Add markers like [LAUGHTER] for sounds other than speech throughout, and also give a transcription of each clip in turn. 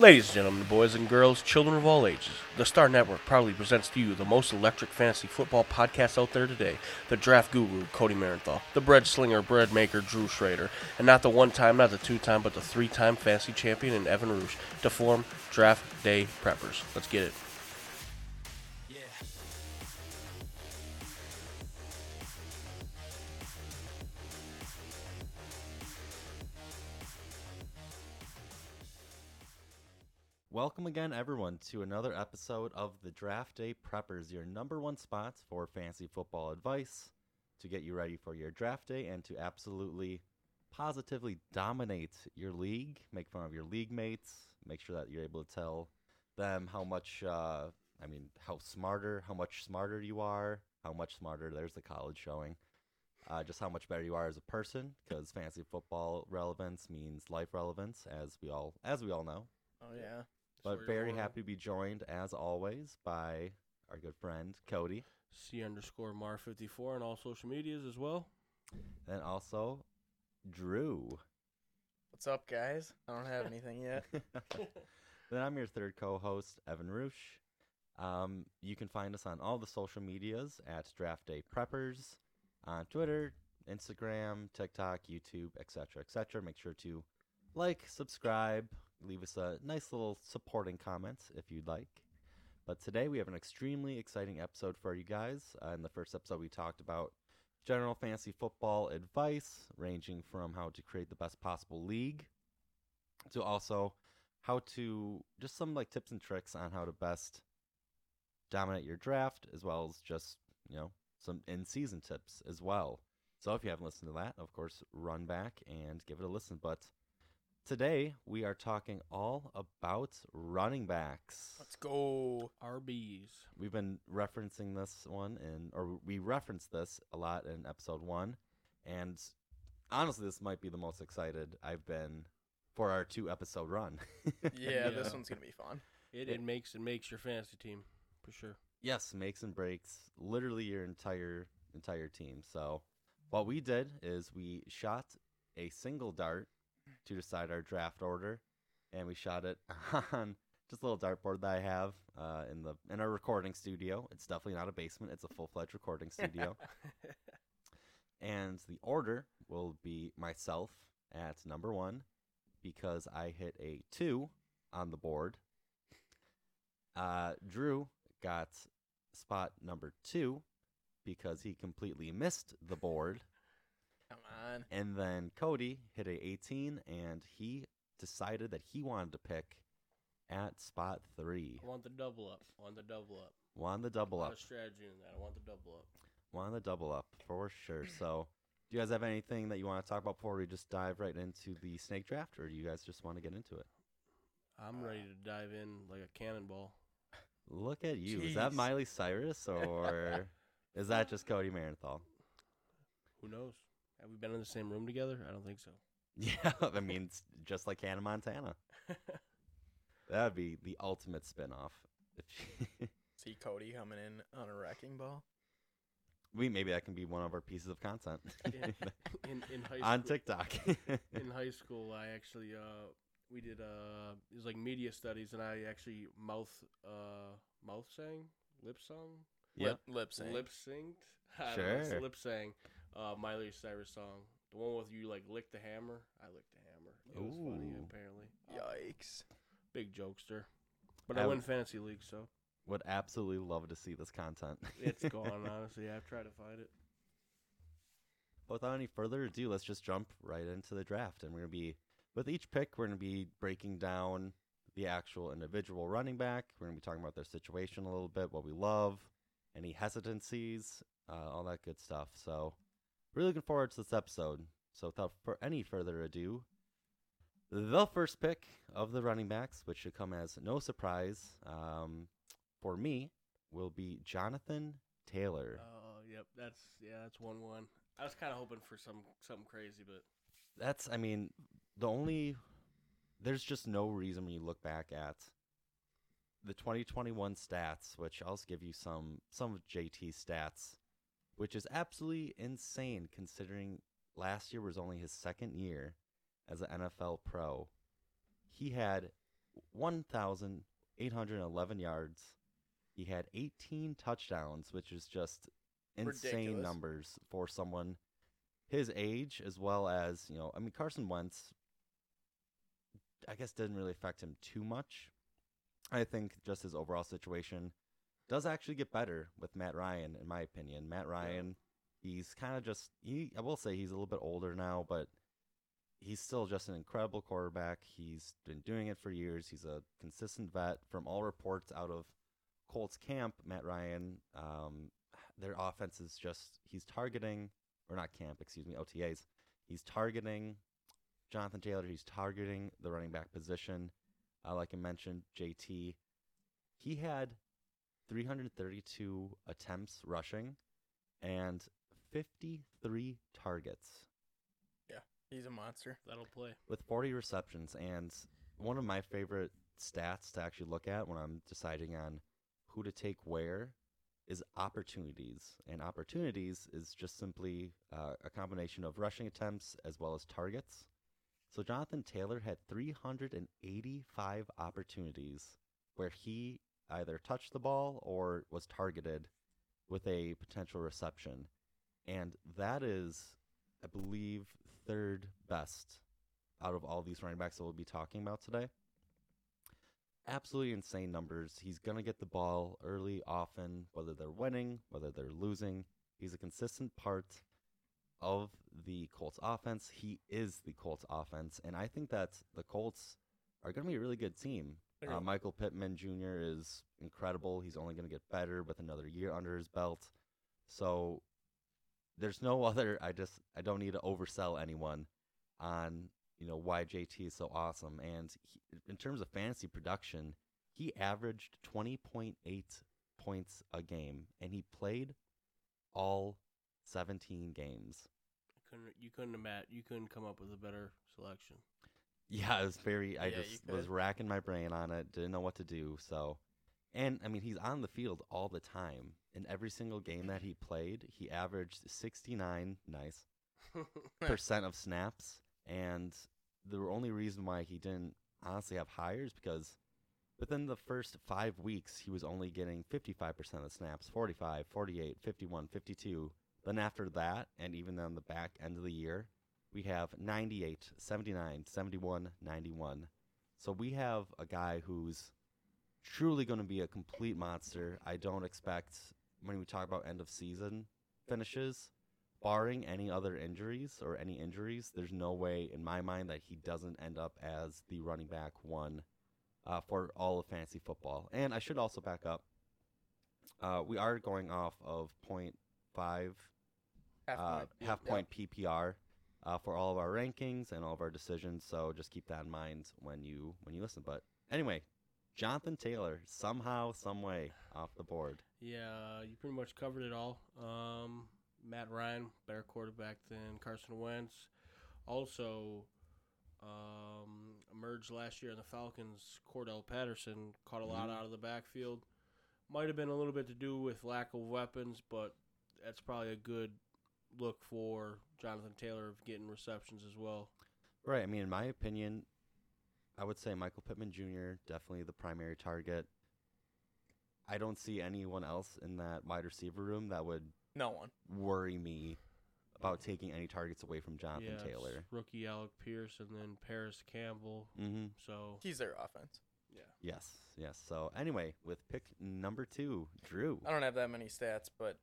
Ladies and gentlemen, boys and girls, children of all ages, the Star Network proudly presents to you the most electric fantasy football podcast out there today. The draft guru, Cody Marenthal, the bread slinger, bread maker, Drew Schrader, and not the one time, not the two time, but the three time fantasy champion in Evan Roosh to form Draft Day Preppers. Let's get it. Welcome again, everyone, to another episode of the Draft Day Preppers, your number one spot for fantasy football advice to get you ready for your draft day and to absolutely, positively dominate your league, make fun of your league mates, make sure that you're able to tell them how much, uh, I mean, how smarter, how much smarter you are, how much smarter, there's the college showing, uh, just how much better you are as a person, because fantasy football relevance means life relevance, as we all, as we all know. Oh yeah. But very happy to be joined, as always, by our good friend Cody, C underscore Mar54 on all social medias as well. and also Drew. What's up, guys? I don't have anything yet. [LAUGHS] [LAUGHS] then I'm your third co-host, Evan Roosh. Um, you can find us on all the social medias at Draft Day Preppers on Twitter, Instagram, TikTok, YouTube, etc., etc. Make sure to like, subscribe, leave us a nice little supporting comment if you'd like. But today we have an extremely exciting episode for you guys. Uh, in the first episode, we talked about general fantasy football advice, ranging from how to create the best possible league to also how to just some like tips and tricks on how to best dominate your draft, as well as just, you know, some in season tips as well. So if you haven't listened to that, of course, run back and give it a listen. But Today, we are talking all about running backs. Let's go. RBs. We've been referencing this one, in, or we referenced this a lot in episode one. And honestly, this might be the most excited I've been for our two episode run. [LAUGHS] Yeah, Yeah. this one's gonna be fun. It, it makes it makes your fantasy team for sure. yes, makes and breaks literally your entire entire team. So, what we did is we shot a single dart to decide our draft order, and we shot it [LAUGHS] on just a little dartboard that I have uh, in the in our recording studio. It's definitely not a basement; it's a full fledged recording studio. [LAUGHS] and the order will be myself at number one because I hit a two on the board. Uh, Drew got spot number two because he completely missed the board. Come on. And then Cody hit a 18 and he decided that he wanted to pick at spot three. I want the double up. I want the double up. Wanted the double lot up. of strategy in that. I want the double up. Wanted the double up for sure. So, do you guys have anything that you want to talk about before we just dive right into the snake draft, or do you guys just want to get into it? I'm uh, ready to dive in like a cannonball. Look Look at you. Is that Miley Cyrus or [LAUGHS] is that just Cody Marenthal? Who knows? Have we been in the same room together? I don't think so. [LAUGHS] Yeah, I mean, it's just like Hannah Montana. [LAUGHS] That would be the ultimate spinoff. If [LAUGHS] See Cody coming in on a wrecking ball. we maybe that can be one of our pieces of content in, in in high school. on TikTok. in high school, I actually uh we did uh it was like media studies, and I actually mouth uh mouth sang lip song yep. Lip, lip sync. lip synced. I know, Sure. lip sang uh Miley Cyrus song. The one with you like lick the hammer. I licked the hammer. It was funny apparently. Yikes. big jokester. But I, I win would- fantasy league, so Would absolutely love to see this content. it's [LAUGHS] gone. honestly, I've tried to find it. But without any further ado, let's just jump right into the draft. And we're going to be, with each pick, we're going to be breaking down the actual individual running back. We're going to be talking about their situation a little bit, what we love, any hesitancies, uh, all that good stuff. So, really looking forward to this episode. So, without for any further ado, the first pick of the running backs, which should come as no surprise um, for me, will be Jonathan Taylor. Oh, yep. That's yeah. That's one one. I was kind of hoping for some something crazy, but that's I mean the only there's just no reason when you look back at the 2021 stats, which I'll just give you some some of JT's stats, which is absolutely insane considering last year was only his second year as an NFL pro. He had 1,811 yards. He had 18 touchdowns, which is just insane Ridiculous. numbers for someone his age, as well as, you know, I mean, Carson Wentz, I guess, didn't really affect him too much. I think just his overall situation does actually get better with Matt Ryan, in my opinion. Matt Ryan, he's kind of just, he, I will say he's a little bit older now, but he's still just an incredible quarterback. He's been doing it for years. He's a consistent vet. From all reports out of Colts camp, Matt Ryan, um, their offense is just he's targeting or not camp, excuse me, OTAs. He's targeting Jonathan Taylor. He's targeting the running back position. Uh, like I mentioned, JT, he had 332 attempts rushing and 53 targets Yeah, He's a monster. That'll play. with 40 receptions. And one of my favorite stats to actually look at when I'm deciding on who to take where is opportunities. And opportunities is just simply uh, a combination of rushing attempts as well as targets. So Jonathan Taylor had 385 opportunities where he either touched the ball or was targeted with a potential reception. And that is, I believe, third best out of all these running backs that we'll be talking about today. Absolutely insane numbers. He's going to get the ball early, often, whether they're winning, whether they're losing. He's a consistent part of the Colts offense. He is the Colts offense. And I think that the Colts are going to be a really good team. They're Uh, Michael Pittman Jr. is incredible. He's only going to get better with another year under his belt. So there's no [LAUGHS] other. I just I don't need to oversell anyone on you know why JT is so awesome. And he, in terms of fantasy production, he averaged 20.8 points a game, and he played all 17 games. Couldn't you couldn't have Matt, you couldn't come up with a better selection. Yeah, it was very. I Yeah, just was racking my brain on it. Didn't know what to do. So, and I mean, he's on the field all the time. In every single game that he played, he averaged 69 nice [LAUGHS] percent of snaps. And the only reason why he didn't honestly have higher is because within the first five weeks, he was only getting 55% of the snaps 45, 48, 51, 52. Then after that, and even on the back end of the year, we have 98, 79, 71, 91. So we have a guy who's truly going to be a complete monster. I don't expect, when we talk about end of season finishes, barring any other injuries or any injuries, there's no way in my mind that he doesn't end up as the running back one uh, for all of fantasy football. And I should also back up. Uh, we are going off of point five Half uh, point. half Yeah. point PPR uh, for all of our rankings and all of our decisions. So just keep that in mind when you when you listen. But anyway, Jonathan Taylor somehow, some way off the board. Yeah, you pretty much covered it all. Um, Matt Ryan, better quarterback than Carson Wentz. Also, um, emerged last year in the Falcons. Cordarrelle Patterson caught a lot Mhm. out of the backfield. Might have been a little bit to do with lack of weapons, but that's probably a good look for Jonathan Taylor of getting receptions as well. Right. I mean, in my opinion, I would say Michael Pittman Jr. definitely the primary target. I don't see anyone else in that wide receiver room that would No one. worry me about taking any targets away from Jonathan yeah, it's Taylor. rookie Alec Pierce, and then Parris Campbell. Mm-hmm. So He's their offense. yeah, Yes, yes. So anyway, with pick number two, Drew. I don't have that many stats, but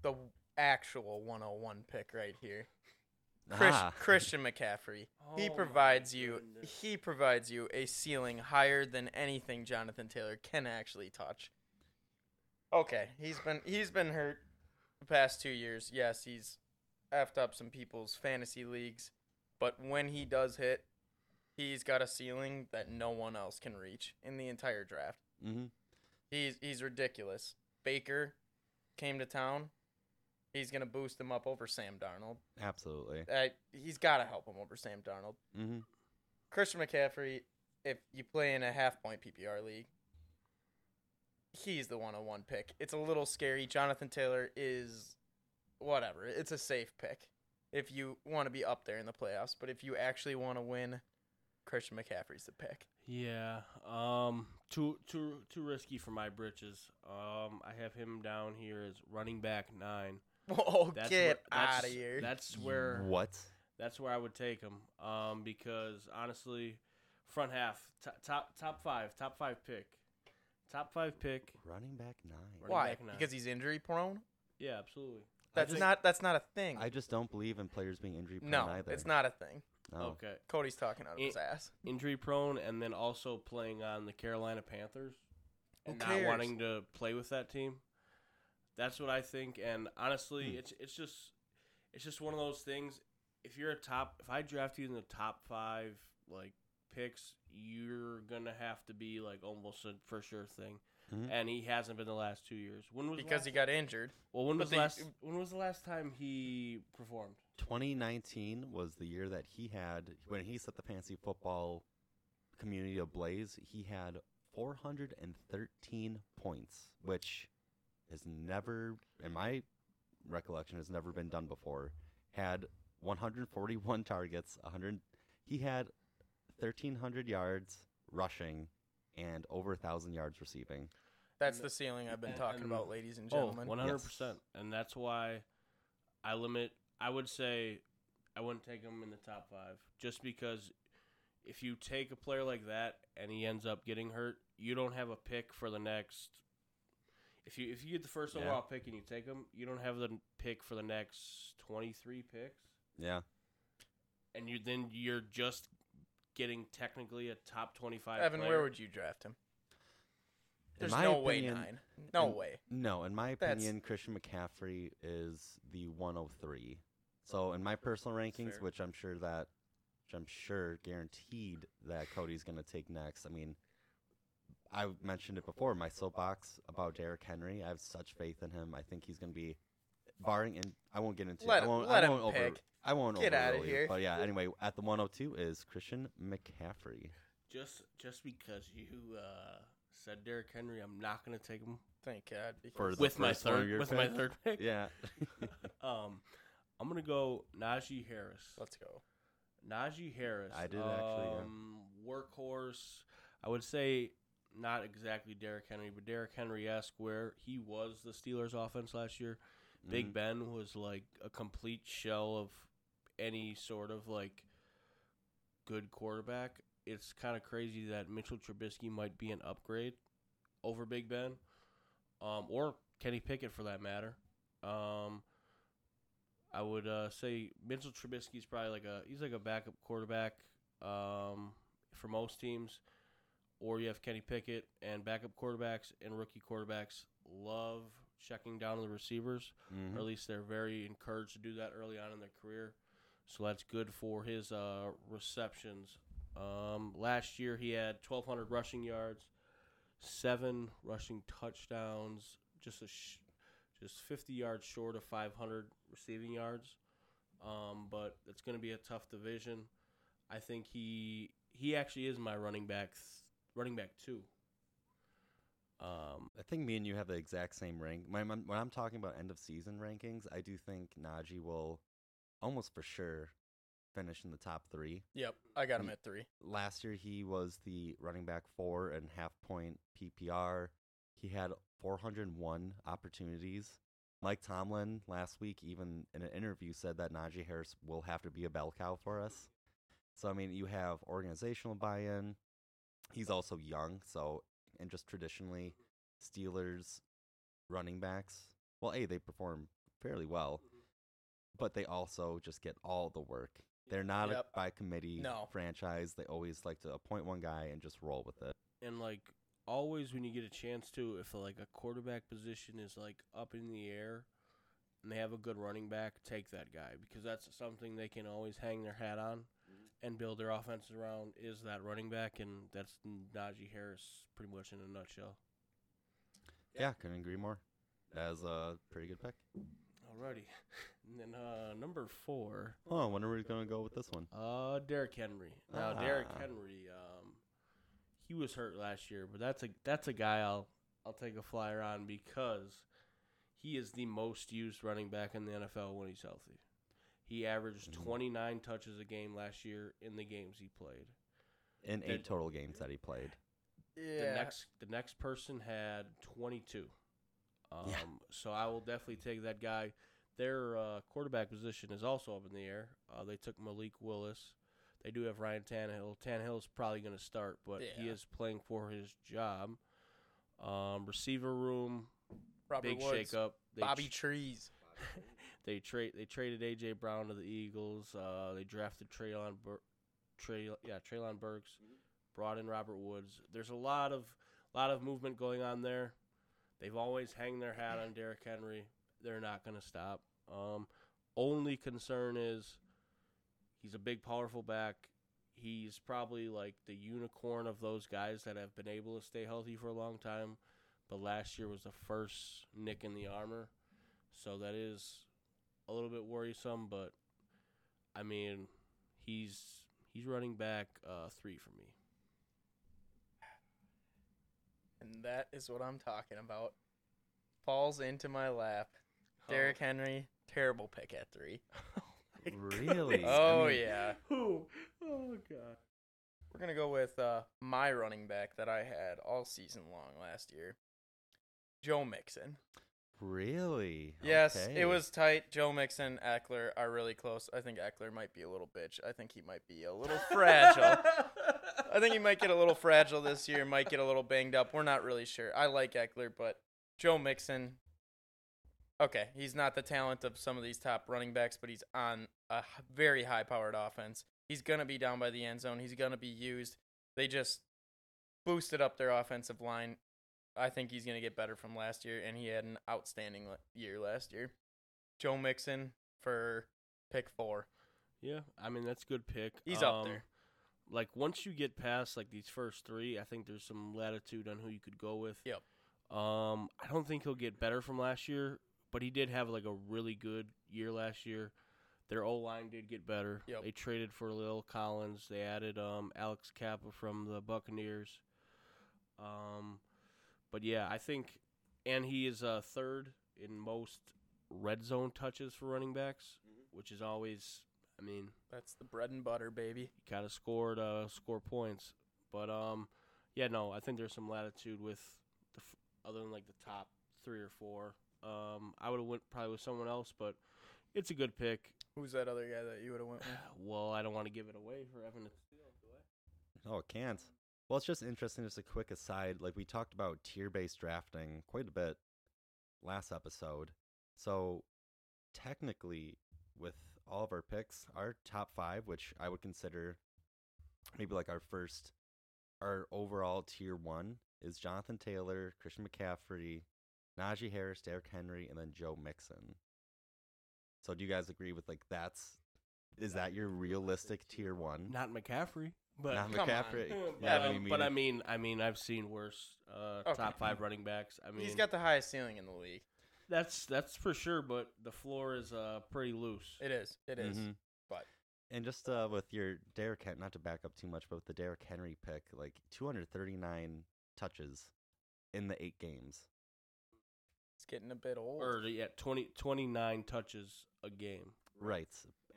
the actual 101 pick right here. Chris, Ah, Christian McCaffrey. he Oh my provides you goodness. he provides you a ceiling higher than anything Jonathan Taylor can actually touch. Okay, he's been he's been hurt the past 2 years. Yes, he's effed up some people's fantasy leagues, but when he does hit, he's got a ceiling that no one else can reach in the entire draft. mm-hmm. He's he's ridiculous. Baker came to town. He's gonna boost him up over Sam Darnold. Absolutely. Uh, he's got to help him over Sam Darnold. Mm-hmm. Christian McCaffrey, if you play in a half point PPR league, he's the 101 pick. It's a little scary. Jonathan Taylor is whatever. It's a safe pick if you want to be up there in the playoffs. But if you actually want to win, Christian McCaffrey's the pick. Yeah. Um. Too too too risky for my britches. Um. I have him down here as running back nine. Whoa, That's get where- out of here. That's where What? that's where I would take him. Um. Because honestly, front half top top top five top five pick, top five pick. Running back nine. Running Why? back nine. Because he's injury prone. Yeah, absolutely. That's just- not. That's not a thing. I just don't believe in players being injury prone no, either. it's not a thing. No. Okay. Cody's talking out of It- his ass. Injury prone, and then also playing on the Carolina Panthers, Who and not wanting to play with that team. That's what I think. And honestly, Hmm. it's it's just it's just one of those things. If you're a top, if I draft you in the top five like picks, you're gonna have to be like almost a for sure thing. Mhm. And he hasn't been the last two years. When was Because last, he got injured. well? When but was the last? When was the last time he performed? 2019 was the year that he had when he set the fantasy football community ablaze. He had 413 points, which has never, in my recollection, has never been done before. Had 141 [LAUGHS] targets, 100. He had 1,300 yards rushing and over a thousand yards receiving. That's the ceiling I've been talking about, ladies and gentlemen. Oh, gentlemen. 100%. And that's why I limit, I would say I wouldn't take him in the top five just because if you take a player like that and he ends up getting hurt, you don't have a pick for the next. If you if you get the first Yeah. overall pick and you take him, you don't have the pick for the next 23 picks. Yeah. And you then you're just getting technically a top 25 Evan, player. where would you draft him? There's my no way nine. No in- way. No, in my That's- opinion, Christian McCaffrey is the 103. So in my personal rankings, which I'm sure that, which I'm sure guaranteed that Cody's going to take next. I mean, I mentioned it before. My soapbox about Derrick Henry. I have such faith in him. I think he's going to be, barring and I won't get into. Let I him- won't, let I him won't over. pick. I won't Get outta overrule you, here. But yeah, anyway, at the 102 is Christian McCaffrey. just just because you uh, said Derrick Henry, I'm not going to take him Thank God. For the with my first one of third your with my third pick. Yeah. [LAUGHS] [LAUGHS] Um, I'm gonna go Najee Harris. Let's go. Najee Harris. I did actually, yeah. Um, workhorse. I would say not exactly Derrick Henry, but Derrick Henry esque, where he was the Steelers' offense last year. Big Mhm. Ben was like a complete shell of any sort of like good quarterback. It's kind of crazy that Mitchell Trubisky might be an upgrade over Big Ben, um, or Kenny Pickett for that matter. Um, I would uh, say Mitchell Trubisky is probably like a he's like a backup quarterback um, for most teams, or you have Kenny Pickett and backup quarterbacks and rookie quarterbacks love checking down the receivers, Mhm. or at least they're very encouraged to do that early on in their career. So that's good for his uh, receptions. Um, last year he had 1,200 rushing yards, seven rushing touchdowns, just a sh- just 50 yards short of 500 receiving yards. Um, but it's going to be a tough division. I think he he actually is my running back th- running back two. Um, I think me and you have the exact same rank. When I'm, when I'm talking about end of season rankings, I do think Najee will almost for sure finish in the top three. Yep, I got him Ye- at three. Last year, he was the running back four and half point PPR. He had 401 opportunities. Mike Tomlin last week, even in an interview, said that Najee Harris will have to be a bell cow for us. So, I mean, you have organizational buy in. He's also young. So, and just traditionally, Steelers running backs, well, A, they perform fairly well, mm-hmm. but they also just get all the work. They're not Yep. a by committee No. franchise. They always like to appoint one guy and just roll with it. and like always when you get a chance to if like a quarterback position is like up in the air and they have a good running back take that guy because that's something they can always hang their hat on and build their offense around is that running back and that's Najee Harris pretty much in a nutshell. Yeah, couldn't agree more. That was a pretty good pick. Alrighty. And then uh number 4 Oh, when are we gonna go with this one? Uh, Derrick Henry. Now, Derrick Ah. Henry, um, he was hurt last year, but that's a that's a guy I'll I'll take a flyer on because he is the most used running back in the NFL when he's healthy. He averaged Mhm. 29 touches a game last year in the games he played. in The- eight total games that he played. Yeah. The next the next person had 22. Um, Yeah. So I will definitely take that guy. Their uh, quarterback position is also up in the air. Uh, they took Malik Willis. They do have Ryan Tannehill. Tannehill's probably going to start, but he is playing for his job. Um, receiver room, Robert big Woods, shakeup. They Bobby tr- Trees. [LAUGHS] they trade they traded AJ Brown to the Eagles. Uh, they drafted Traylon Bur- Trey yeah Treylon Burks, brought in Robert Woods. There's a lot of lot of movement going on there. They've always hang their hat on Derrick Henry. They're not going to stop. Um, only concern is he's a big, powerful back. He's probably like the unicorn of those guys that have been able to stay healthy for a long time. But last year was the first nick in the armor. So that is a little bit worrisome, but I mean, he's he's running back uh, three for me. And that is what I'm talking about. Falls into my lap. Derrick Henry, terrible pick at three. [LAUGHS] Really? I Oh mean, yeah. Who? Oh god. We're gonna go with uh, my running back that I had all season long last year, Joe Mixon. Really? Yes, Okay. it was tight. Joe Mixon, Ekeler are really close. I think Ekeler might be a little bitch. I think he might be a little [LAUGHS] fragile. I think he might get a little fragile this year. Might get a little banged up. We're not really sure. I like Ekeler, but Joe Mixon. Okay, he's not the talent of some of these top running backs, but he's on a very high-powered offense. He's gonna be down by the end zone. He's gonna be used. They just boosted up their offensive line. I think he's gonna get better from last year, and he had an outstanding year last year. Joe Mixon for pick four. Yeah, I mean that's a good pick. He's up Um, there. Like once you get past like these first three, I think there's some latitude on who you could go with. Yep. Um, I don't think he'll get better from last year, but he did have like a really good year last year. Their O line did get better. Yep. They traded for La'el Collins. They added um Alex Cappa from the Buccaneers. Um, but yeah, I think, and he is uh, third in most red zone touches for running backs, which is always, I mean, That's the bread and butter, baby. you gotta score to score points. But um, yeah, no, I think there's some latitude with the f- other than like the top three or four. Um, I would have went probably with someone else, but it's a good pick. Who's that other guy that you would have went with? [SIGHS] Well, I don't want to give it away for Evan to steal. do I? Oh, it can't. Well, it's just interesting. Just a quick aside. Like we talked about tier-based drafting quite a bit last episode. So technically, with all of our picks, our top five, which I would consider maybe like our first, our overall tier one is Jonathan Taylor, Christian McCaffrey, Najee Harris, Derrick Henry, and then Joe Mixon. So do you guys agree with like that's is that your realistic tier one? Not McCaffrey, but Not Come on. McCaffrey. yeah, Yeah, um, I mean, but I mean, I mean, I've seen worse uh, Okay. top five running backs. I mean, He's got the highest ceiling in the league. that's that's for sure. But the floor is uh pretty loose. It is. It is. Mhm. But And just uh, with your Derrick, Hen- not to back up too much, but with the Derrick Henry pick, like 239 touches in the eight games. it's getting a bit old. Or yeah, 20, 29 touches a game. Right.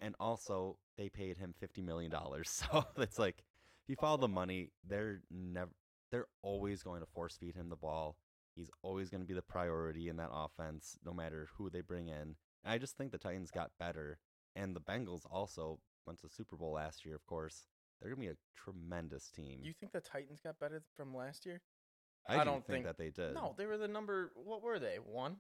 And also, they paid him $50 million. [LAUGHS] So it's like, if you follow the money, they're never, they're always going to force feed him the ball. He's always going to be the priority in that offense, no matter who they bring in. And I just think the Titans got better. And the Bengals also went to the Super Bowl last year, of course. They're going to be a tremendous team. you think the Titans got better from last year? I, I do don't think, think- that they did. No, they were the number. What were they? One.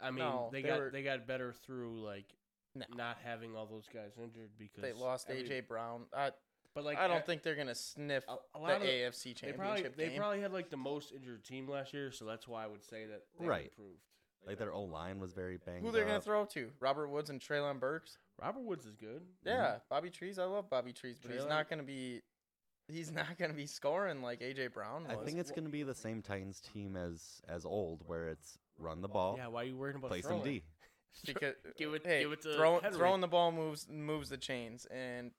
I mean, No, they, they got were- they got better through like No. not having all those guys injured because They lost every- AJ Brown. I But like I don't e- think they're gonna sniff a, a the of AFC they probably Championship they probably had like the most injured team last year, so that's why I would say that they Right. improved. Like their O line was very banged Who they're gonna throw to? Robert Woods and Treylon Burks. Robert Woods is good. Yeah, mm-hmm. Bobby Trees. I love Bobby Trees, but he's not gonna be. He's [LAUGHS] not gonna be scoring like AJ Brown I think it's going to be the same Titans team as as old, where it's run the ball, Yeah, why are you worrying about play some throwing? D. because [LAUGHS] Give it- hey, give it to throwing Henry. throwing the ball moves moves the chains, and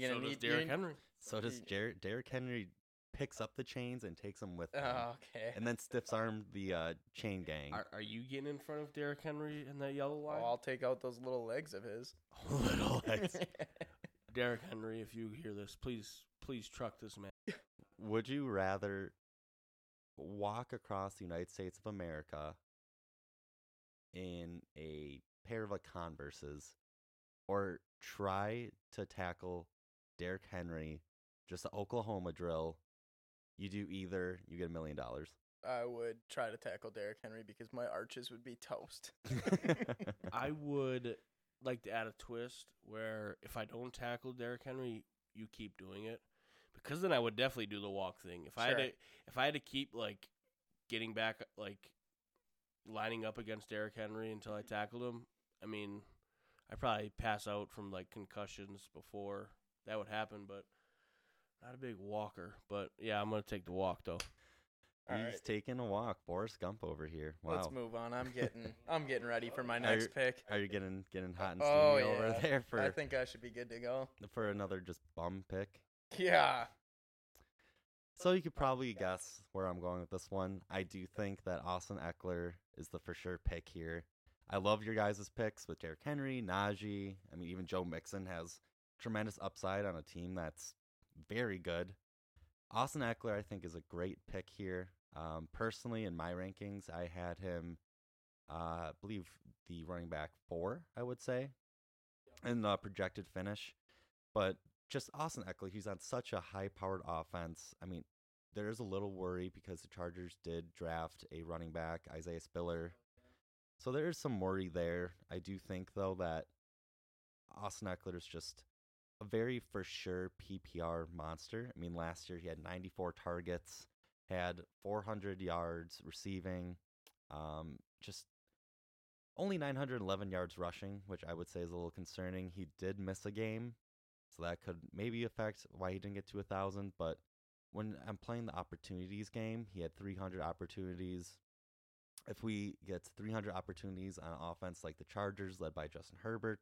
you're So gonna does need Derrick Henry. So does Ye- Jer- Derrick Henry picks up the chains and takes them with him, Oh, okay. and then stiffs arm the uh, chain gang. Are, are you getting in front of Derrick Henry in that yellow line? Oh, line? I'll take out those little legs of his. [LAUGHS] Little legs. [LAUGHS] Derrick Henry, if you hear this, please please truck this man. [LAUGHS] Would you rather walk across the United States of America in a pair of like Converses or try to tackle Derrick Henry, just the Oklahoma drill? You do either, you get a million dollars. I would try to tackle Derrick Henry because my arches would be toast. [LAUGHS] I would like to add a twist where if I don't tackle Derrick Henry, you keep doing it. Because then I would definitely do the walk thing. If I had Sure. to if I had to keep like getting back like lining up against Derrick Henry until I tackled him, I mean, I'd probably pass out from like concussions before that would happen, but not a big walker. But yeah, I'm gonna take the walk though. All He's right. taking a walk. Boris Gump over here. Wow. Let's move on. I'm getting I'm getting ready for my Are next you- pick. Are you getting getting hot and Oh, steamy over yeah. there I think I should be good to go. for another just bum pick? Yeah. So you could probably guess where I'm going with this one. I do think that Austin Ekeler is the for sure pick here. I love your guys' picks with Derrick Henry, Najee. I mean, even Joe Mixon has tremendous upside on a team that's very good. Austin Ekeler, I think, is a great pick here. Um, personally, in my rankings, I had him, uh, I believe, the running back four, I would say, in the projected finish. But just Austin Ekeler, he's on such a high powered offense. I mean, there is a little worry because the Chargers did draft a running back, Isaiah Spiller. So there is some worry there. I do think, though, that Austin Ekeler is just a very for sure PPR monster. I mean, last year he had 94 targets, had 400 yards receiving, um, just only 911 yards rushing, which I would say is a little concerning. He did miss a game, so that could maybe affect why he didn't get to a thousand. But when I'm playing the opportunities game, he had 300 opportunities. If we get 300 opportunities on offense like the Chargers, led by Justin Herbert,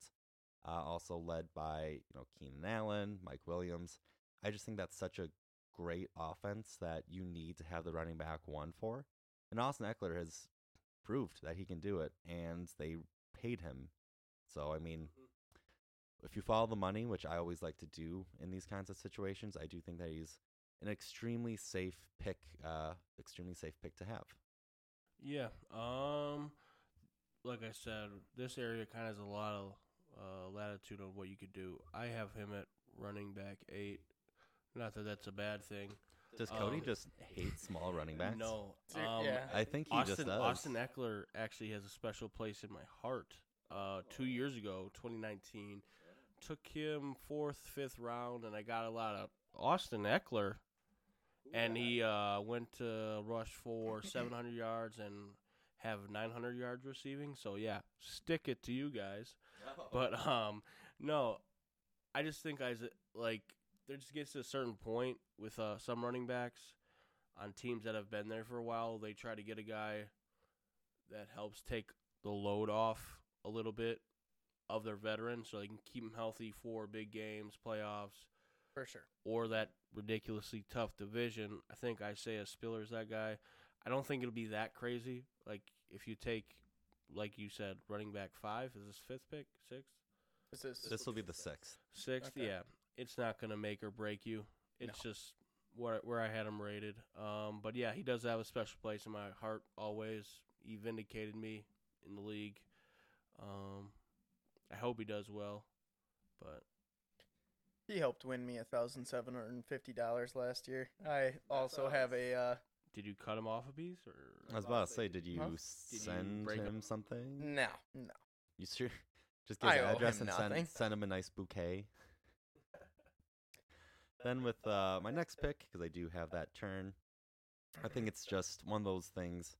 uh, also led by you know Keenan Allen, Mike Williams, I just think that's such a great offense that you need to have the running back one for. And Austin Ekeler has proved that he can do it, and they paid him. So I mean, if you follow the money, which I always like to do in these kinds of situations, I do think that he's an extremely safe pick, uh, extremely safe pick to have. Yeah. Um, like I said, this area kind of has a lot of uh, latitude on what you could do. I have him at running back eight. Not that that's a bad thing. Does Cody Um, just hate small running backs? No. Um, yeah. I think he Austin just does. Austin Ekeler actually has a special place in my heart. Uh, two years ago, 2019, took him fourth, fifth round, and I got a lot of Austin Ekeler, and he uh, went to rush for [LAUGHS] 700 yards and have 900 yards receiving. So yeah, stick it to you guys. [LAUGHS] But um, no, I just think I like there just gets to a certain point with uh, some running backs on teams that have been there for a while. They try to get a guy that helps take the load off a little bit of their veterans, so they can keep them healthy for big games, playoffs, For sure. or that ridiculously tough division. I think Isaiah Spiller's that guy. I don't think it'll be that crazy. Like if you take, like you said, running back five is this fifth pick, sixth, This is This will be the sixth. sixth. Okay. Yeah, it's not gonna make or break you. It's just where where I had him rated. Um, but yeah, he does have a special place in my heart always. He vindicated me in the league. Um, I hope he does well, but He helped win me a thousand seven hundred and fifty dollars last year. I also have a uh, did you cut him off a piece or? I was about to say, did you Huh? Did you send break him up- something? no, no. You sure? [LAUGHS] Just give I his owe address him and nothing. send, send him a nice bouquet. then with uh, my next pick, because I do have that turn, I think it's just one of those things.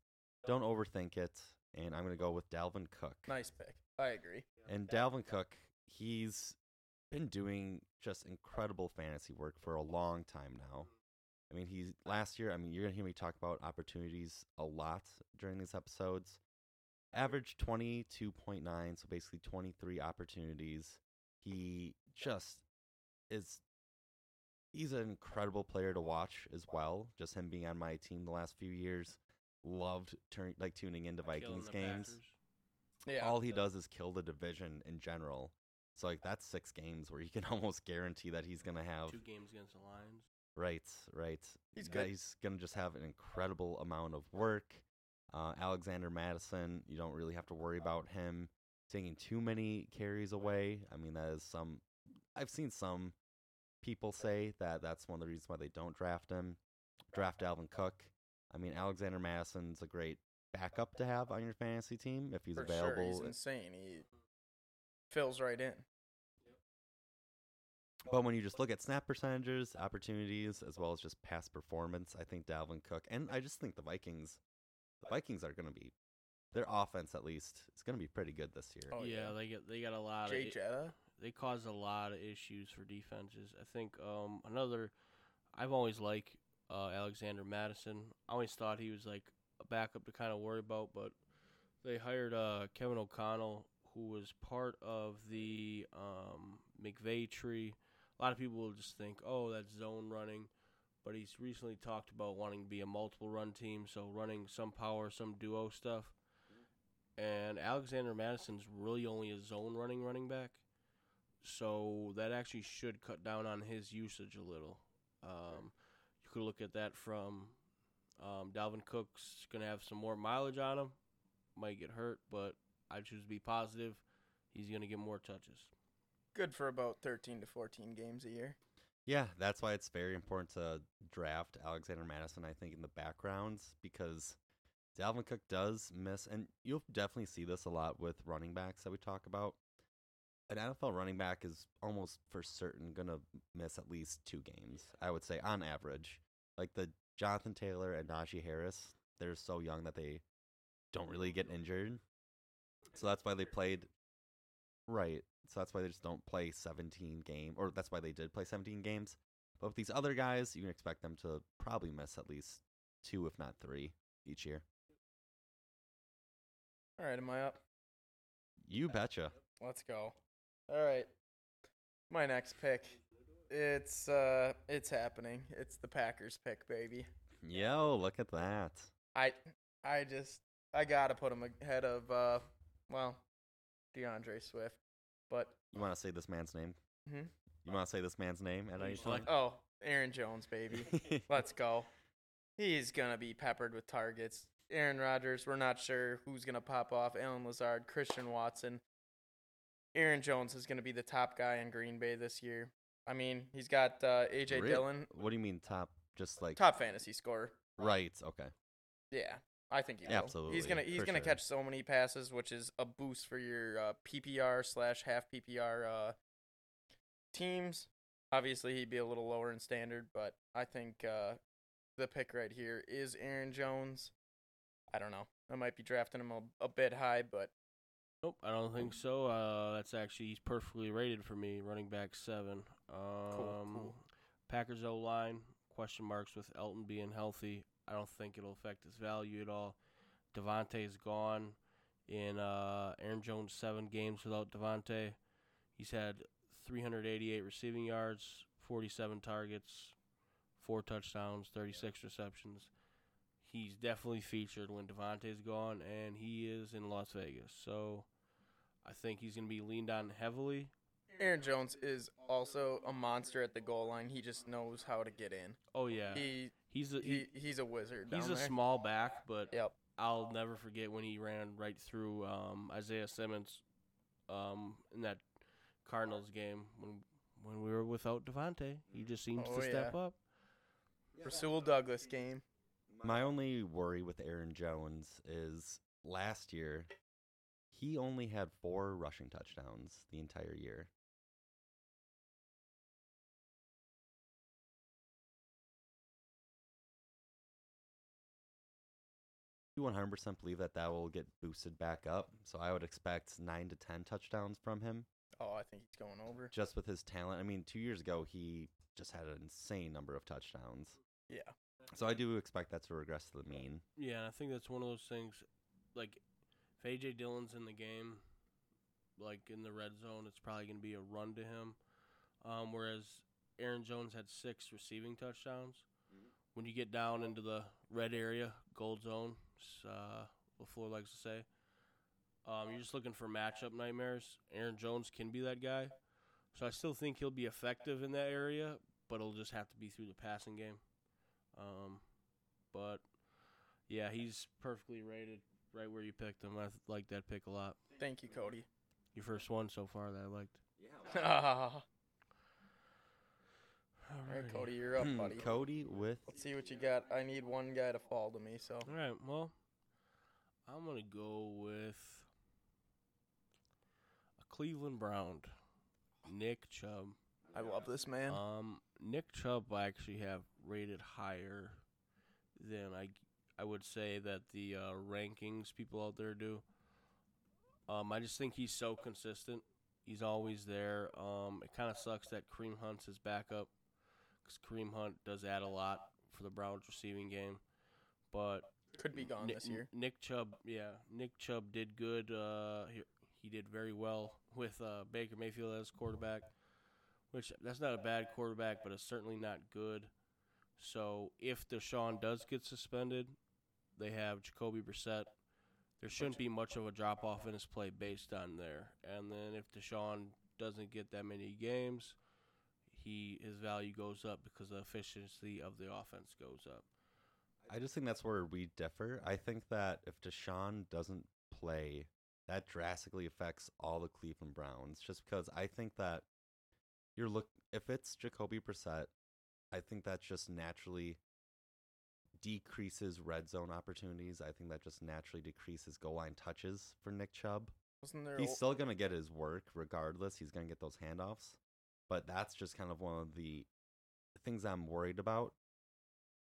Don't overthink it, and I'm gonna go with Dalvin Cook. Nice pick. I agree. And Dalvin Cook, he's been doing just incredible fantasy work for a long time now. I mean, he's last year. I mean, you're gonna hear me talk about opportunities a lot during these episodes. Average twenty two point nine, so basically twenty three opportunities. He just is. He's an incredible player to watch as well. Just him being on my team the last few years, loved turn like tuning into Vikings games Packers. Yeah. all he does is kill the division in general. So like that's six games where you can [LAUGHS] almost guarantee that he's gonna have Two games against the Lions. Right, right. He's good. He's gonna just have an incredible amount of work. Uh, Alexander Mattison, you don't really have to worry about him taking too many carries away. I mean, that is some. I've seen some people say that that's one of the reasons why they don't draft him. Draft Alvin Cook. I mean, Alexander Mattison's a great backup to have on your fantasy team if he's For available. sure, he's insane. He fills right in. But when you just look at snap percentages, opportunities, as well as just past performance, I think Dalvin Cook, and I just think the Vikings, the Vikings are going to be, their offense at least, is going to be pretty good this year. Oh, yeah, yeah. they get they got a lot Jay of Jetta. they cause a lot of issues for defenses. I think um, another I've always liked uh, Alexander Mattison. I always thought he was like a backup to kind of worry about, but they hired uh, Kevin O'Connell, who was part of the um, McVay tree. A lot of people will just think, oh, that's zone running, but he's recently talked about wanting to be a multiple run team, so running some power, some duo stuff. And Alexander Mattison's really only a zone running running back. So that actually should cut down on his usage a little. Um, you could look at that from um, Dalvin Cook's going to have some more mileage on him. Might get hurt, but I choose to be positive. He's going to get more touches. Good for about 13 to 14 games a year. Yeah, that's why it's very important to draft Alexander Mattison, I think, in the backgrounds because Dalvin Cook does miss, and you'll definitely see this a lot with running backs that we talk about. An NFL running back is almost for certain going to miss at least two games, I would say, on average. Like the Jonathan Taylor and Najee Harris, they're so young that they don't really get injured. So that's why they played right. So that's why they just don't play 17 game or that's why they did play 17 games. But with these other guys, you can expect them to probably miss at least two if not 3 each year. All right, am I up? You betcha. Let's go. All right. My next pick. It's uh it's happening. It's the Packers pick, baby. Yo, look at that. I I just I got to put him ahead of uh well, DeAndre Swift. But You want to say this man's name? Mhm. You want to say this man's name at any He's time? like- oh, Aaron Jones, baby. [LAUGHS] Let's go. He's gonna be peppered with targets. Aaron Rodgers, we're not sure who's gonna pop off. Allen Lazard, Christian Watson. Aaron Jones is gonna be the top guy in Green Bay this year. I mean, he's got uh, AJ Real- Dillon, What do you mean top? Just like top fantasy scorer. right? Okay. Yeah, I think he will. Absolutely, He's gonna he's gonna sure. catch so many passes, which is a boost for your uh, PPR slash half PPR uh, teams. Obviously, he'd be a little lower in standard, but I think uh, the pick right here is Aaron Jones. I don't know. I might be drafting him a, a bit high, but Nope, I don't think so. Uh, that's actually he's perfectly rated for me, running back seven. Um, cool. Packers O line question marks with Elton being healthy. I don't think it'll affect his value at all. Davante is gone in uh, Aaron Jones seven games without Davante. He's had 388 receiving yards, 47 targets, four touchdowns, 36 receptions. He's definitely featured when Davante's gone, and he is in Las Vegas. So I think he's going to be leaned on heavily. Aaron Jones is also a monster at the goal line. He just knows how to get in. Oh yeah, He he's a he, he he's a wizard. he's down a there. small back, but Yep. I'll never forget when he ran right through um, Isaiah Simmons um, in that Cardinals game when when we were without Davante. He just seems Oh, to step yeah. up. Rasul Douglas game. My only worry with Aaron Jones is last year he only had four rushing touchdowns the entire year. You 100% believe that that will get boosted back up. So I would expect 9 to 10 touchdowns from him Oh, I think he's going over. just with his talent. I mean, 2 years ago he just had an insane number of touchdowns. Yeah. So I do expect that to regress to the mean. Yeah, and I think that's one of those things. Like, if AJ Dillon's in the game, like in the red zone, it's probably going to be a run to him. Um, whereas Aaron Jones had six receiving touchdowns. When you get down into the red area, gold zone, s- uh, LaFleur likes to say, Um, you're just looking for matchup nightmares. Aaron Jones can be that guy, so I still think he'll be effective in that area, but it'll just have to be through the passing game. Um, but yeah, he's perfectly rated, right where you picked him. I th- like that pick a lot. Thank you, Cody. Your first one so far that I liked. [LAUGHS] All Alrighty. right, Cody, you're up, buddy. Cody with Let's see what you got. I need one guy to fall to me, so All right. Well, I'm gonna go with a Cleveland Brown, Nick Chubb. I love this man. Um, Nick Chubb I actually have rated higher than I I would say that the uh, rankings people out there do. Um, I just think he's so consistent. He's always there. Um, it kind of sucks that Kareem Hunt's his backup because Kareem Hunt does add a lot for the Browns receiving game, but Could be gone Ni- this year. Nick Chubb, yeah, Nick Chubb did good. Uh, he, he did very well with uh, Baker Mayfield as quarterback, which that's not a bad quarterback, but it's certainly not good. So if Deshaun does get suspended, they have Jacoby Brissett. There shouldn't be much of a drop off in his play based on there. And then if Deshaun doesn't get that many games, he his value goes up because the efficiency of the offense goes up. I just think that's where we differ. I think that if Deshaun doesn't play, that drastically affects all the Cleveland Browns. Just because I think that you're look if it's Jacoby Brissett, I think that just naturally decreases red zone opportunities. I think that just naturally decreases goal line touches for Nick Chubb. Wasn't there? He's o- still gonna get his work regardless. He's gonna get those handoffs, but that's just kind of one of the things I'm worried about.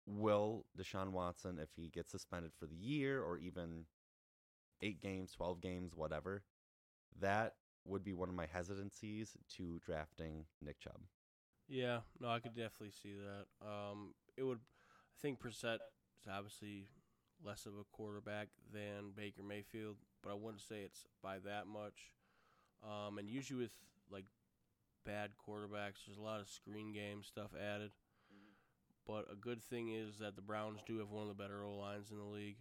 Will Deshaun Watson, if he gets suspended for the year or even eight games, twelve games, whatever, that would be one of my hesitancies to drafting Nick Chubb. Yeah, no, I could definitely see that. Um, it would. I think Brissett is obviously less of a quarterback than Baker Mayfield, but I wouldn't say it's by that much. Um, and usually with like bad quarterbacks, there's a lot of screen game stuff added. But a good thing is that the Browns do have one of the better O lines in the league.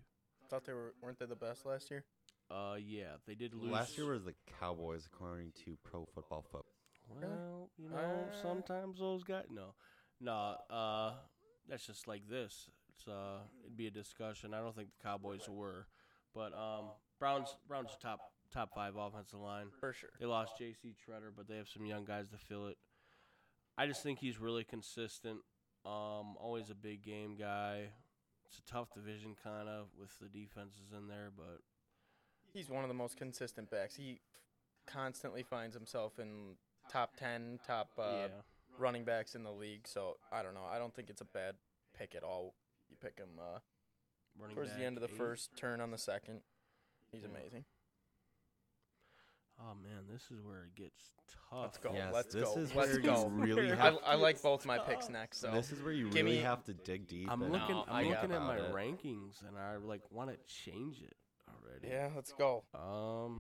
thought they were weren't they the best last year? Uh, yeah, they did lose Last year was the Cowboys, according to Pro Football Foot. Well, you know, Uh, sometimes those guys. No, no. Uh, that's just like this. It's uh, it'd be a discussion. I don't think the Cowboys were, but um, Browns Browns are top top five offensive line. For sure. They lost J.C. Tretter, but they have some young guys to fill it. I just think he's really consistent. Um, always a big game guy. It's a tough division, kind of, with the defenses in there, but He's one of the most consistent backs. He constantly finds himself in top ten, top uh, yeah. running backs in the league. So I don't know. I don't think it's a bad pick at all. You pick him uh, Running towards the end of the eight. first, turn on the second. He's Yeah. amazing. Oh man, this is where it gets tough. Let's go. Yes, let's this go. is let's where you go. really [LAUGHS] I, have I like [LAUGHS] both my picks next. So this is where you give really me- have to dig deep. I'm looking. No, I'm looking at my it. rankings, and I like want to change it already. yeah, let's go. Um.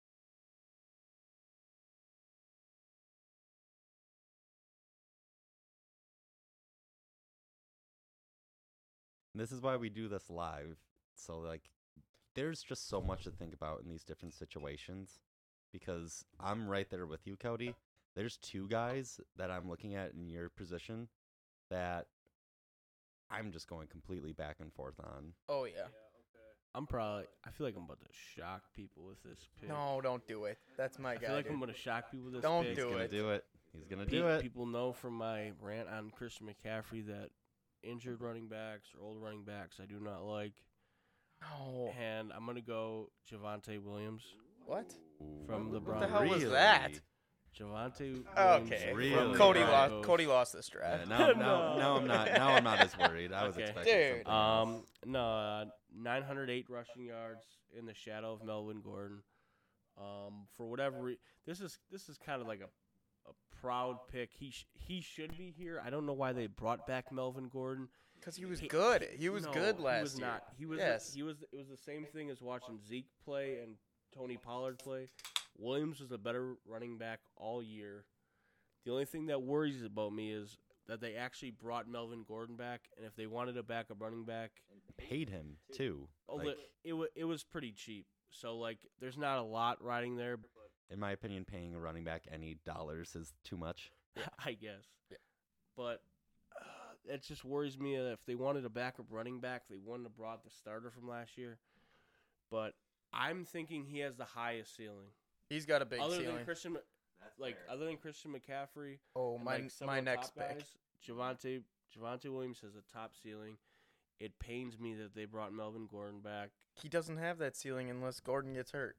This is why we do this live. So like there's just so much to think about in these different situations because I'm right there with you, Cody. There's two guys that I'm looking at in your position that I'm just going completely back and forth on. Oh yeah. I'm probably. I feel like I'm about to shock people with this pick. No, don't do it. That's my I guy. I feel like dude. I'm going to shock people with this Don't pick. do He's gonna it. do it. He's gonna Pe- do it. People know from my rant on Christian McCaffrey that injured running backs or old running backs I do not like, No. and I'm going to go Javonte Williams What? From the What the hell was Really? that? Javonte. Okay. Really? Williams Cody lost. Broncos. Cody lost this Yeah, draft. now, now, [LAUGHS] now I'm not. Now I'm not as worried. I was Okay. expecting Dude. something else. Um, no, uh, 908 rushing yards in the shadow of Melvin Gordon. Um, for whatever re- this is this is kind of like a a proud pick. He sh- he should be here. I don't know why they brought back Melvin Gordon. Because he was He- good. He was No, good last year. he was year. Not. He was. Yes. He was. It was the same thing as watching Zeke play and Tony Pollard play. Williams was a better running back all year. The only thing that worries about me is that they actually brought Melvin Gordon back, and if they wanted a backup running back, paid him too. Oh, Like, it wa it was pretty cheap. So like, there's not a lot riding there. in my opinion, paying a running back any dollars is too much. [LAUGHS] I guess. Yeah. But uh, it just worries me that if they wanted a backup running back, they wouldn't have brought the starter from last year. But I'm thinking he has the highest ceiling. He's got a big other ceiling. than Christian, like other than Christian McCaffrey, oh, and, my like, some my of the next top pick. guys, Javonte Javonte Williams has a top ceiling. It pains me that they brought Melvin Gordon back. He doesn't have that ceiling unless Gordon gets hurt.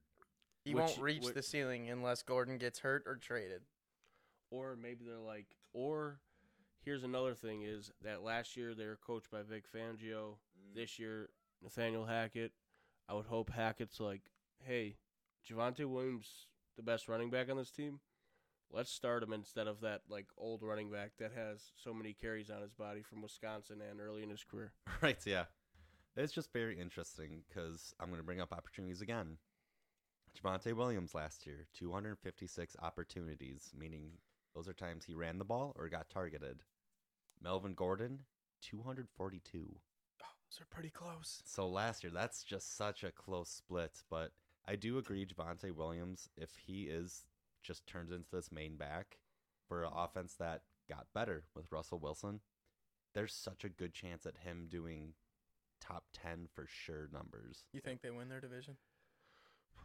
He Which- won't reach which- the ceiling unless Gordon gets hurt or traded. Or maybe they're like, or here's another thing is that last year they were coached by Vic Fangio. Mm. This year, Nathaniel Hackett. I would hope Hackett's like, hey, Javonte Williams, the best running back on this team. Let's start him instead of that like old running back that has so many carries on his body from Wisconsin and early in his career. [LAUGHS] right, yeah. It's just very interesting because I'm going to bring up opportunities again. Javonte Williams last year, 256 opportunities, meaning those are times he ran the ball or got targeted. Melvin Gordon, 242. Those are pretty close. So last year, that's just such a close split. But I do agree, Javonte Williams, if he is just turns into this main back for an offense that got better with Russell Wilson, there's such a good chance at him doing top 10 for sure numbers. You think they win their division?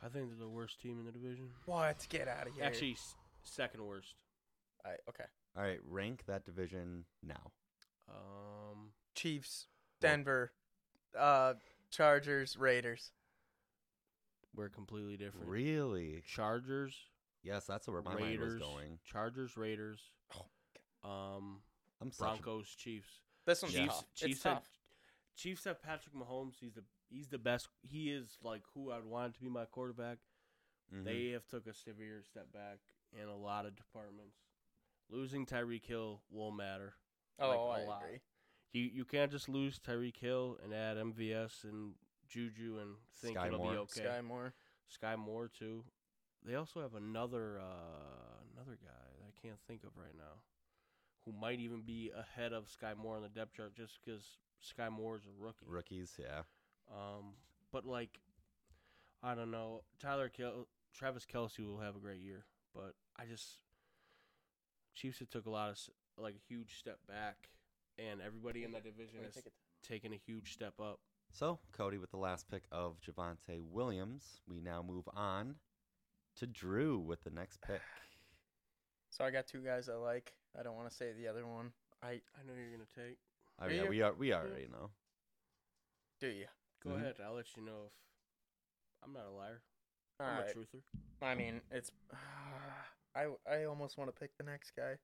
I think they're the worst team in the division. What? Get out of here. Actually, s- second worst. I, okay. All right, rank that division now. Um, Chiefs, Denver, uh, Chargers, Raiders. we're completely different. Really? Chargers, Yes, that's where my mind Raiders, was going. Chargers, Raiders, Oh, um, I'm such a- Broncos, Chiefs. This one's Yeah. tough. Chiefs it's have, tough. Chiefs have Patrick Mahomes. He's the he's the best. He is like who I'd want to be my quarterback. Mhm. They have took a severe step back in a lot of departments. Losing Tyreek Hill will matter. Oh, like, I a lot. agree. You you can't just lose Tyreek Hill and add MVS and Juju and think Skyy it'll Moore. be okay. Skyy Moore. Skyy Moore too. They also have another uh, another guy that I can't think of right now, who might even be ahead of Skyy Moore on the depth chart just because Skyy Moore is a rookie. rookies, yeah. Um, but like, I don't know. Tyler Kel- Travis Kelce will have a great year, but I just Chiefs have took a lot of s- like a huge step back, and everybody in that division has taken a huge step up. So, Cody, with the last pick of Javonte Williams, we now move on to Drew with the next pick. [SIGHS] So I got two guys I like. I don't want to say the other one. I I know you're gonna take. Oh, Do yeah, you? we are we already know. do you? Go Mhm. ahead. I'll let you know if I'm not a liar. All I'm right. a truther. I mean, it's. [SIGHS] I I almost want to pick the next guy.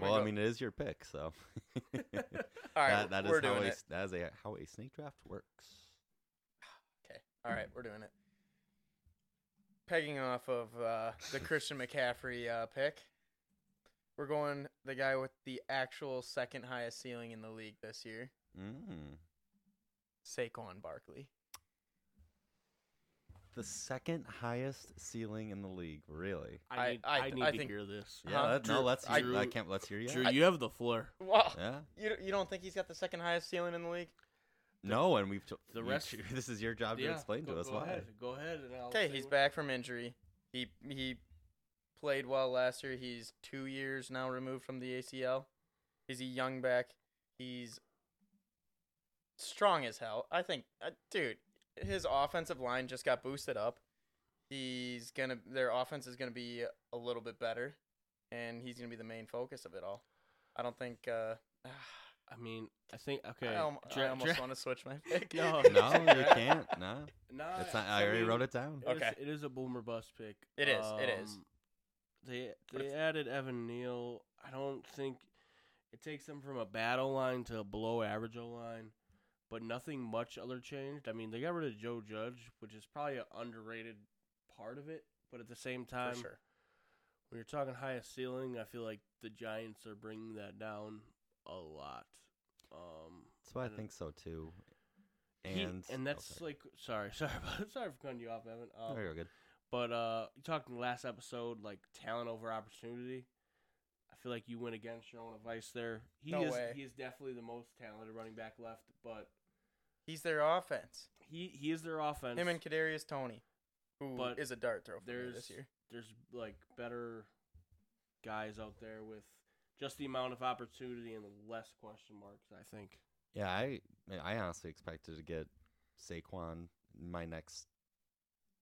Well, I mean, it is your pick, so [LAUGHS] all right, that, that is we're how doing a, it. that is a how a snake draft works. [SIGHS] Okay, all right, we're doing it. Pegging off of uh, the Christian [LAUGHS] McCaffrey uh, pick, we're going the guy with the actual second highest ceiling in the league this year, Mm. Saquon Barkley. The second highest ceiling in the league, really? I I- need, I I, th- need I to think- hear this. Yeah, Huh? that, no, let's. I- Hear, I, can't. Let's hear you. Drew, you have the floor. Wow, Yeah. you you don't think he's got the second highest ceiling in the league? No, and we've t- the rest- ch- [LAUGHS] This is your job to explain go, to us go why. Ahead. Go ahead. Okay, he's what- back from injury. He he played well last year. He's two years now removed from the ACL. He's a young back. He's strong as hell. I think, uh, dude, his offensive line just got boosted up. He's gonna their offense is gonna be a little bit better, and he's gonna be the main focus of it all. I don't think. Uh, I mean, I think okay. I, alm- I dra- almost dra- want to switch my [LAUGHS] pick. No. No, you can't. No, Nah, it's not. I already mean, wrote it down. It is- Okay. it is a boomer bust pick. It is, it is. Um, They they added Evan Neal. I don't think it takes them from a battle line to a below average O line, but nothing much other changed. I mean, they got rid of Joe Judge, which is probably an underrated part of it. But at the same time, sure. when you're talking highest ceiling, I feel like the Giants are bringing that down a lot. Um, So I and think so too. he- And and that's okay. like sorry, [LAUGHS] sorry, about, sorry for cutting you off, Evan. Um, Very good. But uh, you talked in the last episode like talent over opportunity. I feel like you went against your own advice there. He No is way. he is definitely the most talented running back left, but He's their offense. he he is their offense. Him and Kadarius Toney, who But is a dart throw for me there's this year. there's like better guys out there with just the amount of opportunity and less question marks. I think. Yeah, I I honestly expected to get Saquon in my next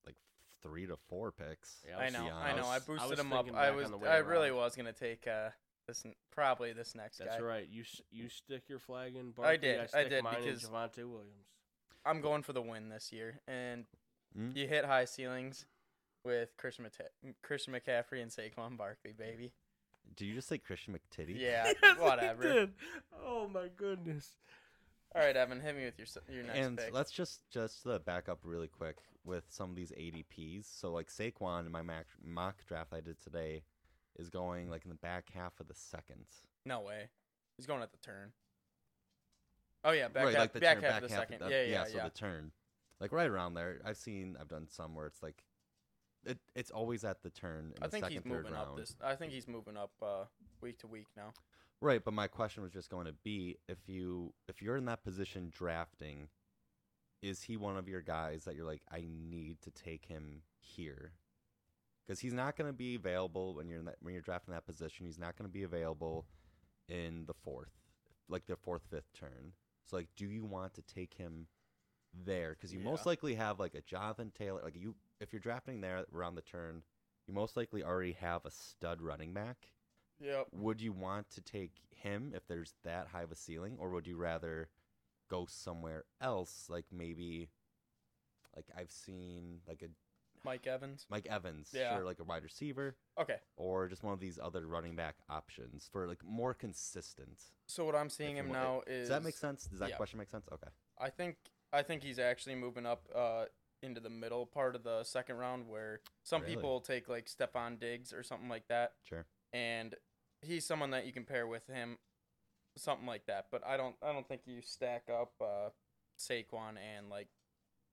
like three to four picks. Yeah, I was- know, be I know. I honest. boosted was him up. thinking I back was, on the way I really was gonna take uh this probably this next That's guy. right. You you stick your flag in. Barkley, I did, I stick did, mine in because- Javonte Williams. I'm going for the win this year, and Mm. you hit high ceilings with Christian Mate- Christian McCaffrey and Saquon Barkley, baby. Did you just say Christian McTitty? Yeah, [LAUGHS] Yes, I whatever. did. Oh my goodness. All right, Evan, hit me with your your next and pick. let's just just uh, back up really quick with some of these ADPs. So like Saquon in my mock, mock draft I did today is going like in the back half of the second. No way, he's going at the turn. Oh yeah, back right, half, like the back turn, half back of the half second. the- yeah, yeah, So yeah. the turn, like right around there. I've seen, I've done some where it's like, it, it's always at the turn. In I the think second, he's moving round. up this. I think he's moving up uh, week to week now. Right, but my question was just going to be if you if you're in that position drafting, is he one of your guys that you're like I need to take him here? Because he's not going to be available when you're in that when you're drafting that position. He's not going to be available in the fourth, like the fourth fifth turn. So like, do you want to take him there? Because you most likely have like a Jonathan Taylor. Like you, if you're drafting there around the turn, you most likely already have a stud running back Yeah. would you want to take him if there's that high of a ceiling or would you rather go somewhere else like maybe like i've seen like a Mike Evans. mike evans Yeah. sure like a wide receiver Okay, or just one of these other running back options for like more consistent so what I'm seeing him now is does that make sense does that yeah. question make sense okay I think I think he's actually moving up uh, into the middle part of the second round, where some Really? people take like Stefon Diggs or something like that, sure and he's someone that you can pair with him, something like that. But I don't I don't think you stack up uh, Saquon and like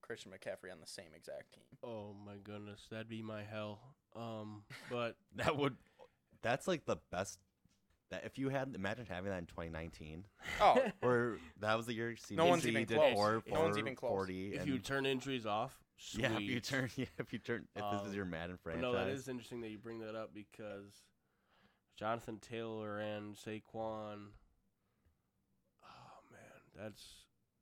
Christian McCaffrey on the same exact team. Oh my goodness, that'd be my hell. Um, but [LAUGHS] that would that's like the best that if you had imagine having that in 2019 Oh, [LAUGHS] or that was the year No one's CMC even did close. four, No one's even close. 40 if you turn injuries off, sweet. Yeah, if you turn, [LAUGHS] yeah, if you turn, if this Um, is your Madden franchise. no, that is interesting that you bring that up because Jonathan Taylor and Saquon. Oh man, that's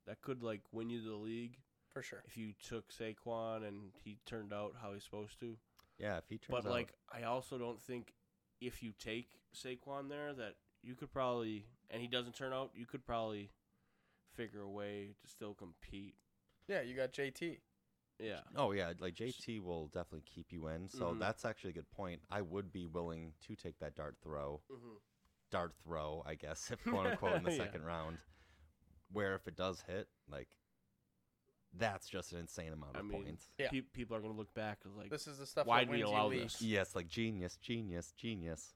that could like win you the league for sure. if you took Saquon and he turned out how he's supposed to. yeah, if he turns But out, like, I also don't think if you take Saquon there that you could probably, and he doesn't turn out, you could probably figure a way to still compete. Yeah, you got JT. Yeah. oh yeah, like JT will definitely keep you in. So Mhm. that's actually a good point. I would be willing to take that dart throw, Mm-hmm. dart throw, I guess, if [LAUGHS] quote unquote, in the [LAUGHS] Yeah. second round. Where if it does hit, like, that's just an insane amount I of mean, points. Yeah. Pe- people are gonna look back as like, This is the stuff Why do we allow you this? leagues. Yes, like genius, genius, genius.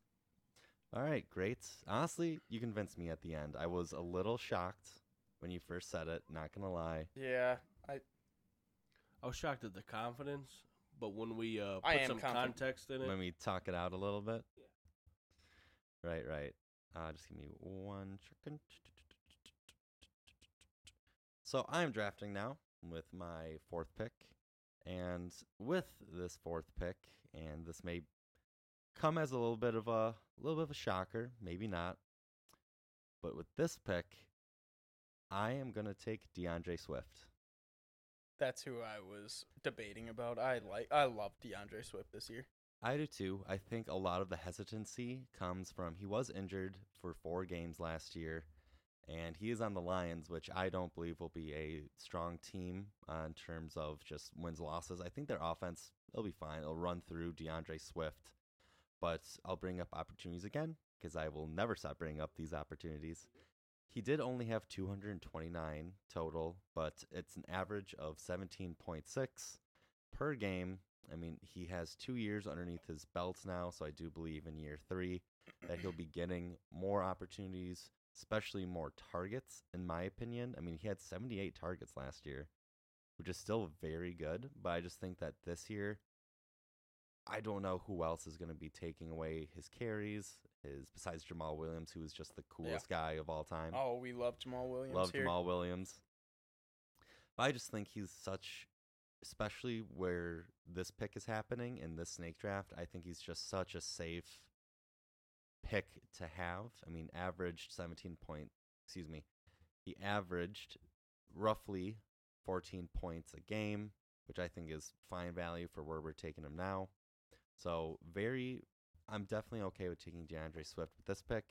All right, great. Honestly, you convinced me at the end. I was a little shocked when you first said it. Not gonna lie. Yeah, I I was shocked at the confidence, but when we uh, put some confident. context in it, Let me talk it out a little bit. Yeah. Right, right. Uh, just give me one second. So I'm drafting now with my fourth pick, and with this fourth pick, and this may come as a little bit of a little bit of a shocker, maybe not. But with this pick, I am gonna take DeAndre Swift. that's who I was debating about. I like I love DeAndre Swift this year. I do too. I think a lot of the hesitancy comes from he was injured for four games last year, and he is on the Lions, which I don't believe will be a strong team uh, in terms of just wins losses. I think their offense will be fine. It'll run through DeAndre Swift, but I'll bring up opportunities again because I will never stop bringing up these opportunities. He did only have 229 total, but it's an average of 17.6 per game. I mean, he has two years underneath his belt now, so I do believe in year three that he'll be getting more opportunities, especially more targets, in my opinion. I mean, he had 78 targets last year, which is still very good, but I just think that this year, I don't know who else is going to be taking away his carries, his besides Jamaal Williams, who is just the coolest guy of all time. Oh, we love Jamaal Williams Love here. Jamaal Williams. I just think he's such, especially where this pick is happening in this snake draft. I think he's just such a safe pick to have. I mean, averaged 17 point, excuse me, he averaged roughly 14 points a game, which I think is fine value for where we're taking him now. So very, I'm definitely okay with taking DeAndre Swift with this pick.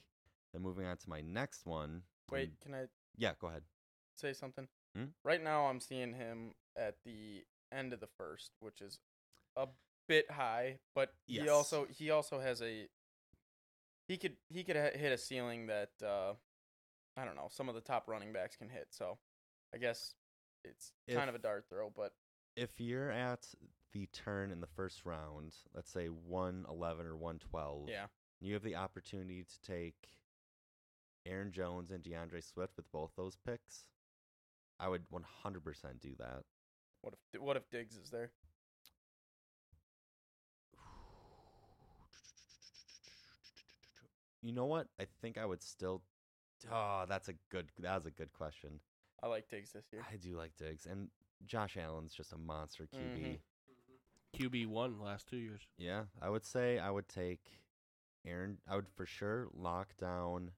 Then moving on to my next one. Wait, and- can I yeah, go ahead. say something? Hmm? Right now, I'm seeing him at the end of the first, which is a bit high, but he also he also has a he could he could hit a ceiling that uh I don't know some of the top running backs can hit. So I guess it's kind of a dart throw, but if you're at the turn in the first round, let's say 111 or 112, yeah, you have the opportunity to take Aaron Jones and DeAndre Swift with both those picks. I would 100% do that. what if what if Diggs is there? You know what? I think I would still. Oh, that's a good. That was a good question. I like Diggs this year. I do like Diggs, and Josh Allen's just a monster QB. Mhm. QB one last two years. Yeah, I would say I would take Aaron. I would for sure lock down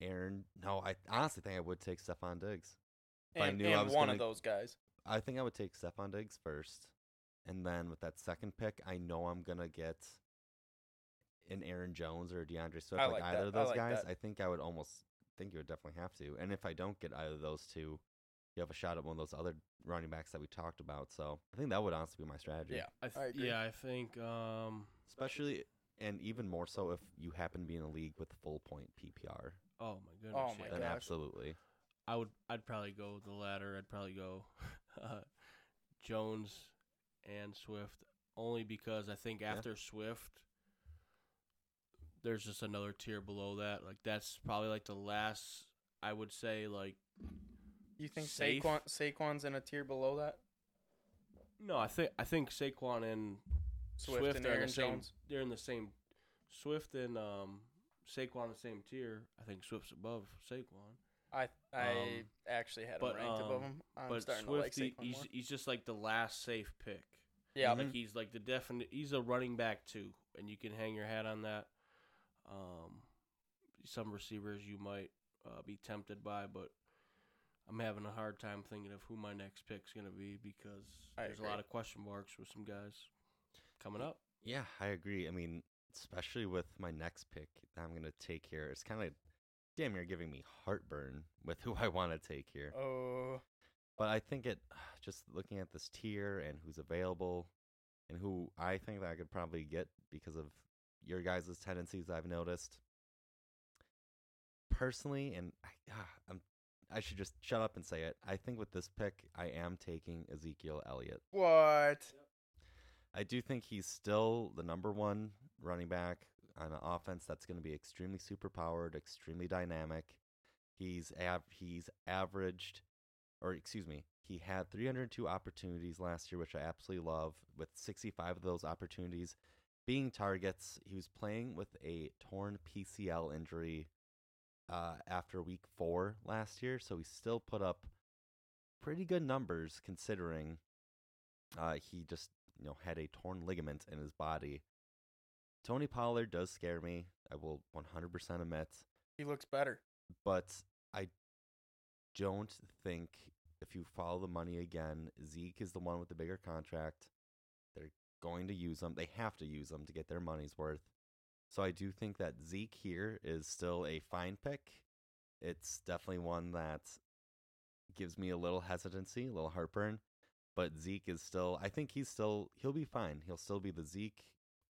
Aaron. No, I honestly think I would take Stefon Diggs. If I And, knew I was one gonna- of those guys. I think I would take Stefon Diggs first, and then with that second pick, I know I'm gonna get an Aaron Jones or a DeAndre Swift, I like, like either that. of I those like guys. that. I think I would almost think you would definitely have to. And if I don't get either of those two, you have a shot at one of those other running backs that we talked about. So I think that would honestly be my strategy. Yeah, I I th- agree. yeah, I think um especially and even more so if you happen to be in a league with full point PPR. oh my goodness. Oh my yeah. Then gosh. absolutely. I would I'd probably go the latter. I'd probably go [LAUGHS] uh, Jones and Swift only because I think Yeah. after Swift there's just another tier below that. Like that's probably like the last I would say like You think Safe. Saquon Saquon's in a tier below that? no, I think I think Saquon and Swift, Swift, and are in Aaron the same Jones. they're in the same Swift and um Saquon in the same tier. I think Swift's above Saquon. I I Um, actually had him but, ranked above um, him. I'm but starting Swift to like he- he's he's just like the last safe pick. Yeah. Like he's like the definite. He's a running back too, and you can hang your hat on that. Um, some receivers you might uh, be tempted by, but I'm having a hard time thinking of who my next pick's gonna be because I there's a lot of question marks with some guys coming up. Yeah, I agree. I mean, especially with my next pick that I'm gonna take here, it's kinda damn near giving me heartburn with who I wanna take here. oh, But I think it just looking at this tier and who's available and who I think that I could probably get because of your guys' tendencies I've noticed. Personally, and I, ah, I'm, I should just shut up and say it. I think with this pick, I am taking Ezekiel Elliott. what? I do think he's still the number one running back on an offense that's going to be extremely super powered, extremely dynamic. He's av- he's averaged, or excuse me, he had 302 opportunities last year, which I absolutely love. With 65 of those opportunities being targets, he was playing with a torn PCL injury uh, after week four last year, so he still put up pretty good numbers considering uh, he just you know had a torn ligament in his body. Tony Pollard does scare me. I will 100% admit, He looks better. but I don't think if you follow the money again, Zeke is the one with the bigger contract. Going to use them. They have to use them to get their money's worth. So I do think that Zeke here is still a fine pick. It's definitely one that gives me a little hesitancy, a little heartburn. But Zeke is still, I think he's still, he'll be fine. He'll still be the Zeke,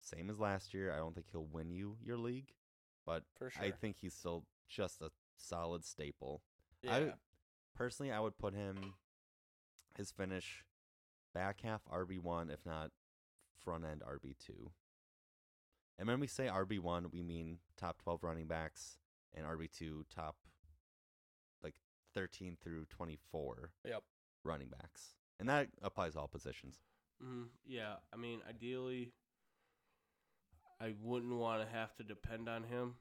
same as last year. I don't think he'll win you your league, but sure. I think he's still just a solid staple. yeah. I personally, I would put him his finish back half RB one, if not front end RB two. And when we say RB one, we mean top twelve running backs, and RB two top like thirteen through twenty four Yep. running backs, and that applies to all positions. hmm Yeah, I mean, ideally, I wouldn't want to have to depend on him,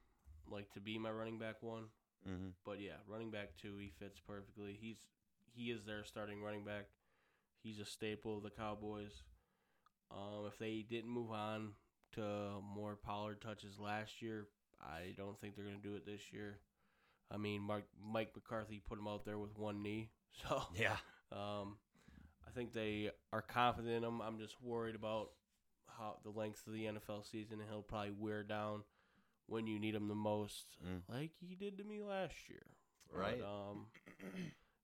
like to be my running back one. Mm-hmm. But yeah, running back two, he fits perfectly. He's he is their starting running back. He's a staple of the Cowboys. Um, if they didn't move on to more Pollard touches last year, I don't think they're going to do it this year. I mean, Mike, Mike McCarthy put him out there with one knee, [LAUGHS] so Yeah. um, I think they are confident in him. I'm just worried about how the length of the NFL season, and he'll probably wear down when you need him the most, Mm. like he did to me last year. But, Right. um,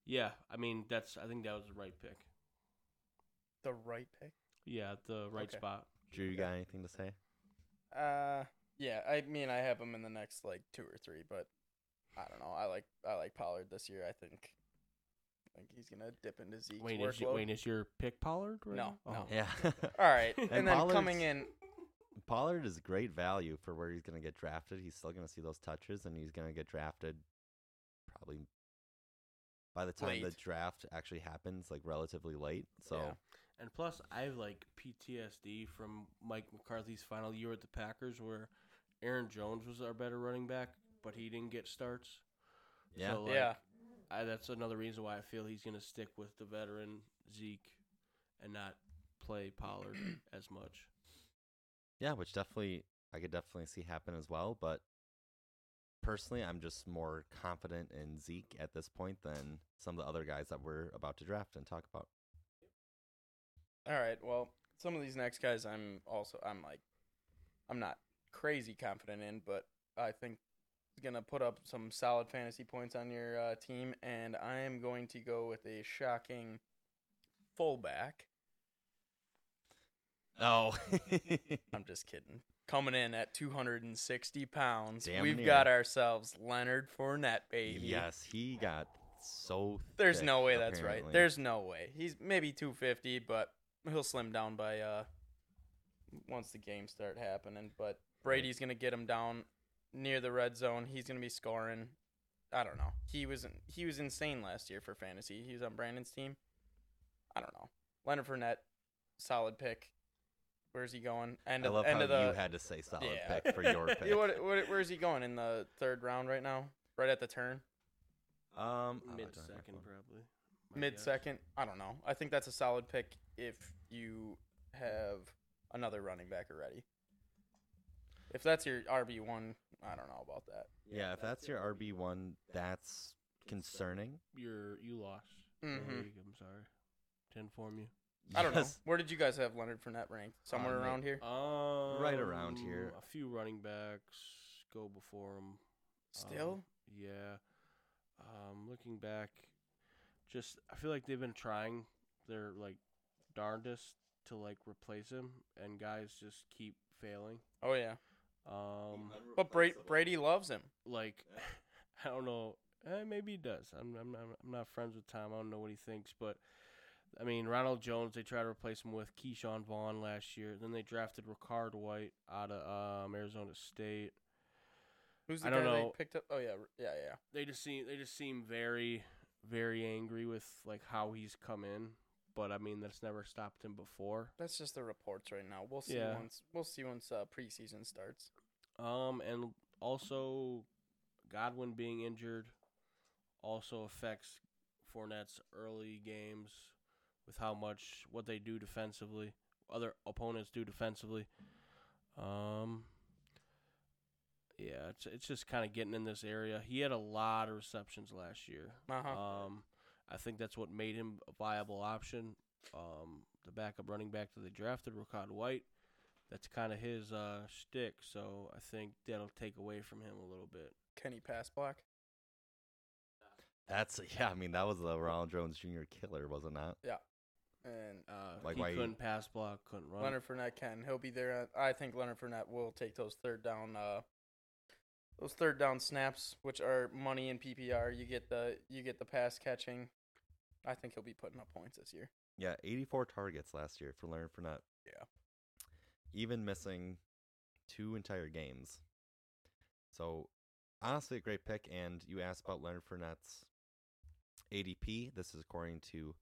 yeah, I mean that's. I think that was the right pick. The right pick. Yeah, the right Okay. spot. Drew, you got anything to say? Uh, yeah. I mean, I have him in the next like two or three, but I don't know. I like I like Pollard this year. I think. I think he's gonna dip into Zeke's Wayne workload. is, y- Wayne is your pick Pollard? Right No, now? no. Oh. Yeah. [LAUGHS] All right, and, And then coming in, Pollard is great value for where he's going to get drafted. He's still going to see those touches, and he's going to get drafted probably by the time the Late. draft actually happens, like relatively late. So Yeah. And plus, I have like PTSD from Mike McCarthy's final year at the Packers, where Aaron Jones was our better running back, but he didn't get starts. yeah, So, like, yeah, I, that's another reason why I feel he's going to stick with the veteran Zeke and not play Pollard [CLEARS THROAT] as much. yeah, which definitely I could definitely see happen as well. But personally, I'm just more confident in Zeke at this point than some of the other guys that we're about to draft and talk about. All right. Well, some of these next guys, I'm also I'm like, I'm not crazy confident in, but I think he's gonna put up some solid fantasy points on your uh, team, and I am going to go with a shocking fullback. Oh, [LAUGHS] I'm just kidding. Coming in at 260 pounds, Damn we've near. got ourselves Leonard Fournette, baby. yes, he got so. There's thick, no way that's right. There's no way. He's maybe 250, but he'll slim down by uh once the games start happening. But Brady's gonna get him down near the red zone. He's gonna be scoring. I don't know. He was he was insane last year for fantasy. He was on Brandon's team. I don't know. Leonard Fournette, solid pick. Where's he going? End I of, love end how of the you had to say solid Yeah. pick for your [LAUGHS] pick. Yeah, what, what, where's he going in the third round right now? Right at the turn, Um, I don't have Mid my second, probably. Mid second. I don't know. I think that's a solid pick if you have another running back already. If that's your RB one, I don't know about that. Yeah, if that's your RB one, that's concerning. You're you lost. Mhm. League, I'm sorry to inform you. I don't know. Yes. Where did you guys have Leonard Fournette ranked? Somewhere Um, around here. Um, Right around here. A few running backs go before him. Still, Yeah. Um, looking back, just I feel like they've been trying their like darndest to like replace him, and guys just keep failing. oh yeah. Um, But Brady, Brady loves him. like [LAUGHS] I don't know. Eh, maybe he does. I'm, I'm I'm I'm not friends with Tom. I don't know what he thinks, but I mean Ronald Jones. They tried to replace him with Ke'Shawn Vaughn last year. Then they drafted Rachaad White out of um, Arizona State. Who's the I guy don't they know. picked up? Oh yeah, yeah, yeah. They just seem they just seem very very angry with like how he's come in. But I mean that's never stopped him before. That's just the reports right now. We'll see Yeah. once we'll see once uh, preseason starts. Um, and also Godwin being injured also affects Fournette's early games with how much what they do defensively, other opponents do defensively. Um, yeah, it's it's just kind of getting in this area. He had a lot of receptions last year. Uh huh. Um, I think that's what made him a viable option. Um, the backup running back that they drafted, Rachaad White, that's kind of his uh, shtick. So I think that'll take away from him a little bit. Kenny pass block. That's [LAUGHS] yeah. I mean, that was the Ronald Jones Jr. killer, wasn't that? Yeah. And Uh, Like he why couldn't pass block, couldn't run. Leonard Fournette can. He'll be there. At, I think Leonard Fournette will take those third down. Uh, those third down snaps, which are money in PPR. You get the you get the pass catching. I think he'll be putting up points this year. Yeah, 84 targets last year for Leonard Fournette. Yeah. Even missing two entire games. So, honestly, a great pick. And you asked about Leonard Fournette's ADP. This is according to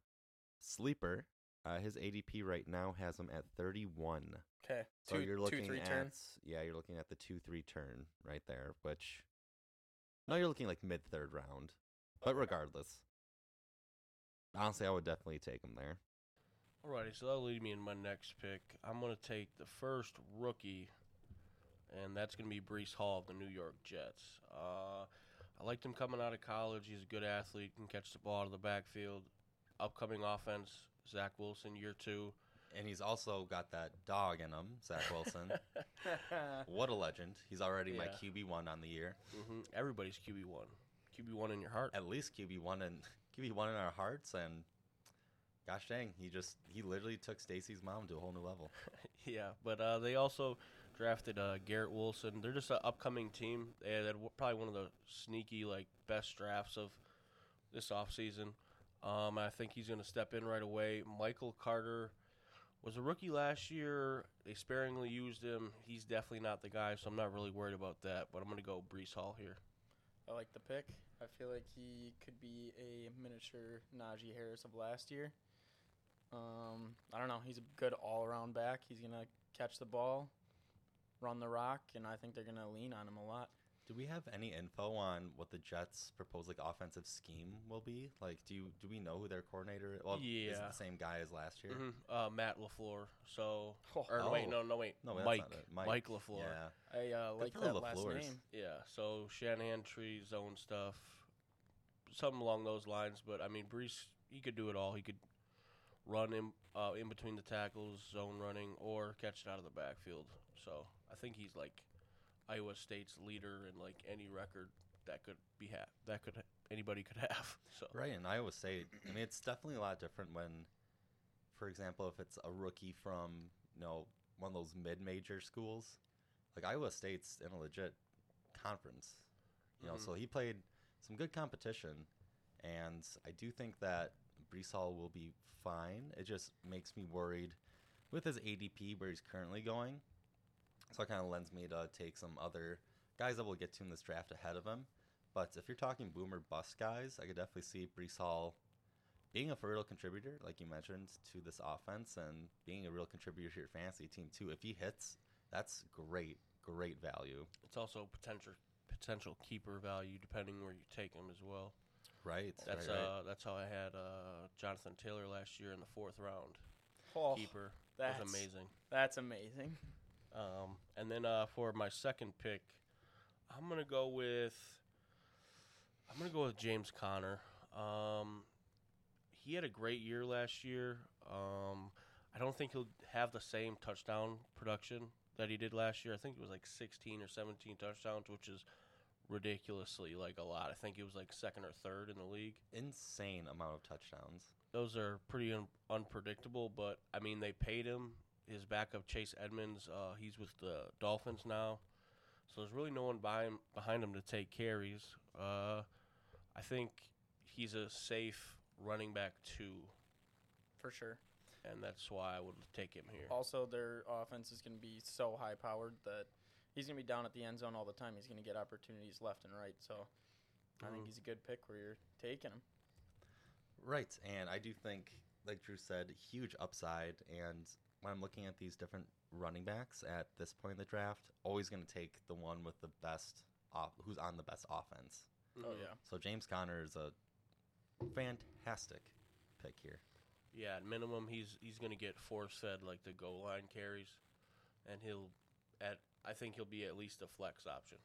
Sleeper. Uh, his ADP right now has him at 31. Okay. So two, you're two, looking three at turn. yeah, you're looking at the two three turn right there, which No, you're looking like mid third round. But regardless, honestly, I would definitely take him there. Alrighty, so that'll lead me in my next pick. I'm going to take the first rookie, and that's going to be Breece Hall of the New York Jets. Uh, I liked him coming out of college. He's a good athlete, can catch the ball out of the backfield. Upcoming offense, Zach Wilson, year two. And he's also got that dog in him, Zach Wilson. [LAUGHS] what a legend. He's already my QB1 on the year. hmm Everybody's QB1. QB1 in your heart. At least QB1 and QB1 in our hearts and gosh dang, he just he literally took Stacy's mom to a whole new level. [LAUGHS] Yeah, but uh, they also drafted uh, Garrett Wilson. They're just an upcoming team. They had probably one of the sneaky, like, best drafts of this offseason. Um, I think he's going to step in right away. Michael Carter was a rookie last year. They sparingly used him. He's definitely not the guy, so I'm not really worried about that. But I'm going to go Breece Hall here. I like the pick. I feel like he could be a miniature Najee Harris of last year. Um, I don't know. He's a good all-around back. He's gonna catch the ball, run the rock, and I think they're gonna lean on him a lot. Do we have any info on what the Jets' proposed like offensive scheme will be? Like, do you do we know who their coordinator? Well, is it Yeah. the same guy as last year? hmm Uh, Matt LaFleur. So, [LAUGHS] Oh. or wait, no, no, wait. No, that's Mike. not. Mike, LaFleur. Yeah, I uh, like that the last name. Yeah, so Shanahan tree zone stuff, something along those lines. But I mean, Breece, he could do it all. He could run in uh, in between the tackles, zone running, or catch it out of the backfield. So I think he's like Iowa State's leader in like any record that could be ha- that could anybody could have. [LAUGHS] So right. And Iowa State. I mean, it's definitely a lot different when, for example, if it's a rookie from you know one of those mid-major schools, like Iowa State's in a legit conference. You know, Mhm. so he played some good competition, and I do think that Breece Hall will be fine. It just makes me worried with his ADP where he's currently going. So it kind of lends me to take some other guys that we'll get to in this draft ahead of him. But if you're talking boomer bust guys, I could definitely see Breece Hall being a real contributor, like you mentioned, to this offense and being a real contributor to your fantasy team too. If he hits, that's great, great value. it's also potential potential keeper value depending where you take him as well. Right. That's right, right. uh that's how I had uh, Jonathan Taylor last year in the fourth round. Oh, Keeper that's was amazing. That's amazing. Um, and then uh, for my second pick, I'm gonna go with I'm gonna go with James Conner. Um, he had a great year last year. Um, I don't think he'll have the same touchdown production that he did last year. I think it was like 16 or 17 touchdowns, which is ridiculously like a lot. I think he was like second or third in the league. insane amount of touchdowns. Those are pretty un- unpredictable, but I mean they paid him. His backup Chase Edmonds, uh, he's with the Dolphins now, so there's really no one behind behind him to take carries. Uh, I think he's a safe running back too, For sure. and that's why I would take him here. Also, their offense is going to be so high powered that he's going to be down at the end zone all the time. He's going to get opportunities left and right. So I think Mhm. he's a good pick where you're taking him. Right, and I do think, like Drew said, huge upside. And when I'm looking at these different running backs at this point in the draft, always going to take the one with the best, off, who's on the best offense. Oh, Mhm. yeah. So James Conner is a fantastic pick here. Yeah, at minimum he's he's gonna get force fed like the goal line carries, and he'll at I think he'll be at least a flex option.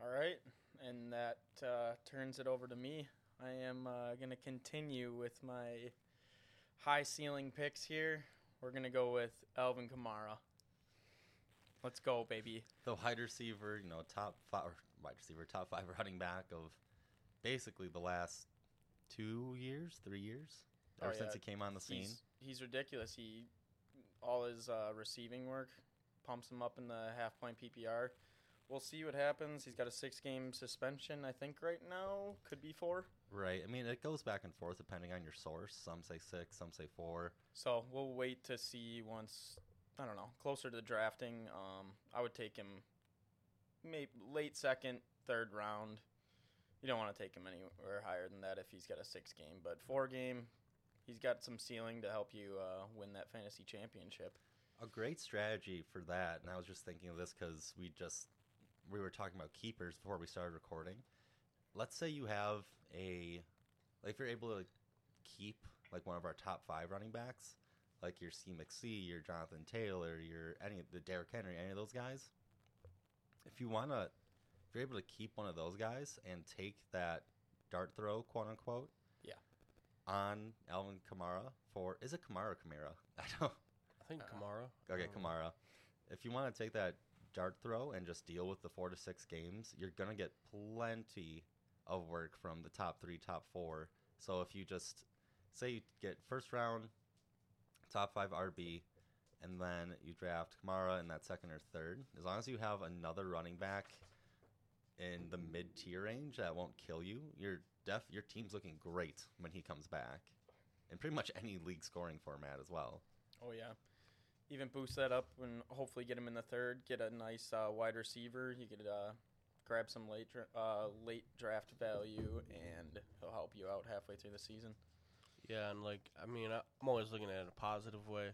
All right. And that uh, turns it over to me. I am uh, going to continue with my high ceiling picks here. We're going to go with Alvin Kamara. Let's go, baby. The wide receiver, you know, top five, wide receiver, top five running back of basically the last two years, three years, Oh, ever since he came on the scene. He's, he's ridiculous. He all his uh, receiving work pumps him up in the half point PPR. We'll see what happens. He's got a six game suspension, I think, right now. Could be four. Right. I mean, it goes back and forth depending on your source. Some say six, some say four. So we'll wait to see once I don't know closer to the drafting. Um, I would take him, maybe late second, third round. You don't want to take him anywhere higher than that if he's got a six game, but four game, he's got some ceiling to help you uh, win that fantasy championship. A great strategy for that, and I was just thinking of this because we just we were talking about keepers before we started recording. Let's say you have a, like, if you're able to keep like one of our top five running backs, like your C McSee, your Jonathan Taylor, your any of the Derrick Henry, any of those guys. If you wanna, if you're able to keep one of those guys and take that dart throw, quote unquote, Yeah. on Alvin Kamara for is it Kamara Kamara? [LAUGHS] I don't. I think Uh, Kamara. Okay, Um, Kamara. If you want to take that dart throw and just deal with the four to six games, you're gonna get plenty of work from the top three, top four. So if you just say you get first round, top five RB, and then you draft Kamara in that second or third, as long as you have another running back in the mid tier range that won't kill you, your def your team's looking great when he comes back. In pretty much any league scoring format as well. Oh yeah. Even boost that up and hopefully get him in the third. Get a nice uh, wide receiver. You could uh, grab some late uh, late draft value, and he'll help you out halfway through the season. Yeah, and like I mean, I'm always looking at it in a positive way.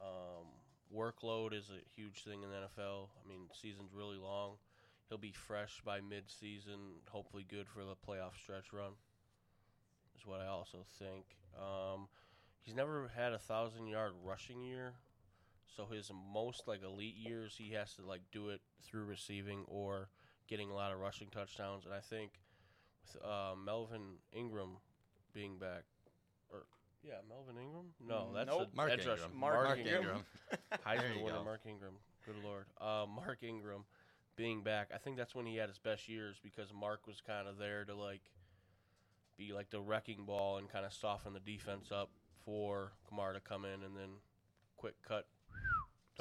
Um, workload is a huge thing in the NFL. I mean, season's really long. He'll be fresh by mid-season. Hopefully, good for the playoff stretch run. Is what I also think. Um, he's never had a thousand-yard rushing year, so his most like elite years, he has to like do it through receiving or getting a lot of rushing touchdowns. And I think with uh, Melvin Ingram being back, or yeah, Melvin Ingram. No, Mm, that's nope. a Mark edge rush- Ingram. Mark Mark Ingram. Ingram. [LAUGHS] There Heisman you winner go. Mark Ingram. Good lord. Uh, Mark Ingram being back, I think that's when he had his best years because Mark was kind of there to like be like the wrecking ball and kind of soften the defense up for Kamara to come in and then quick cut.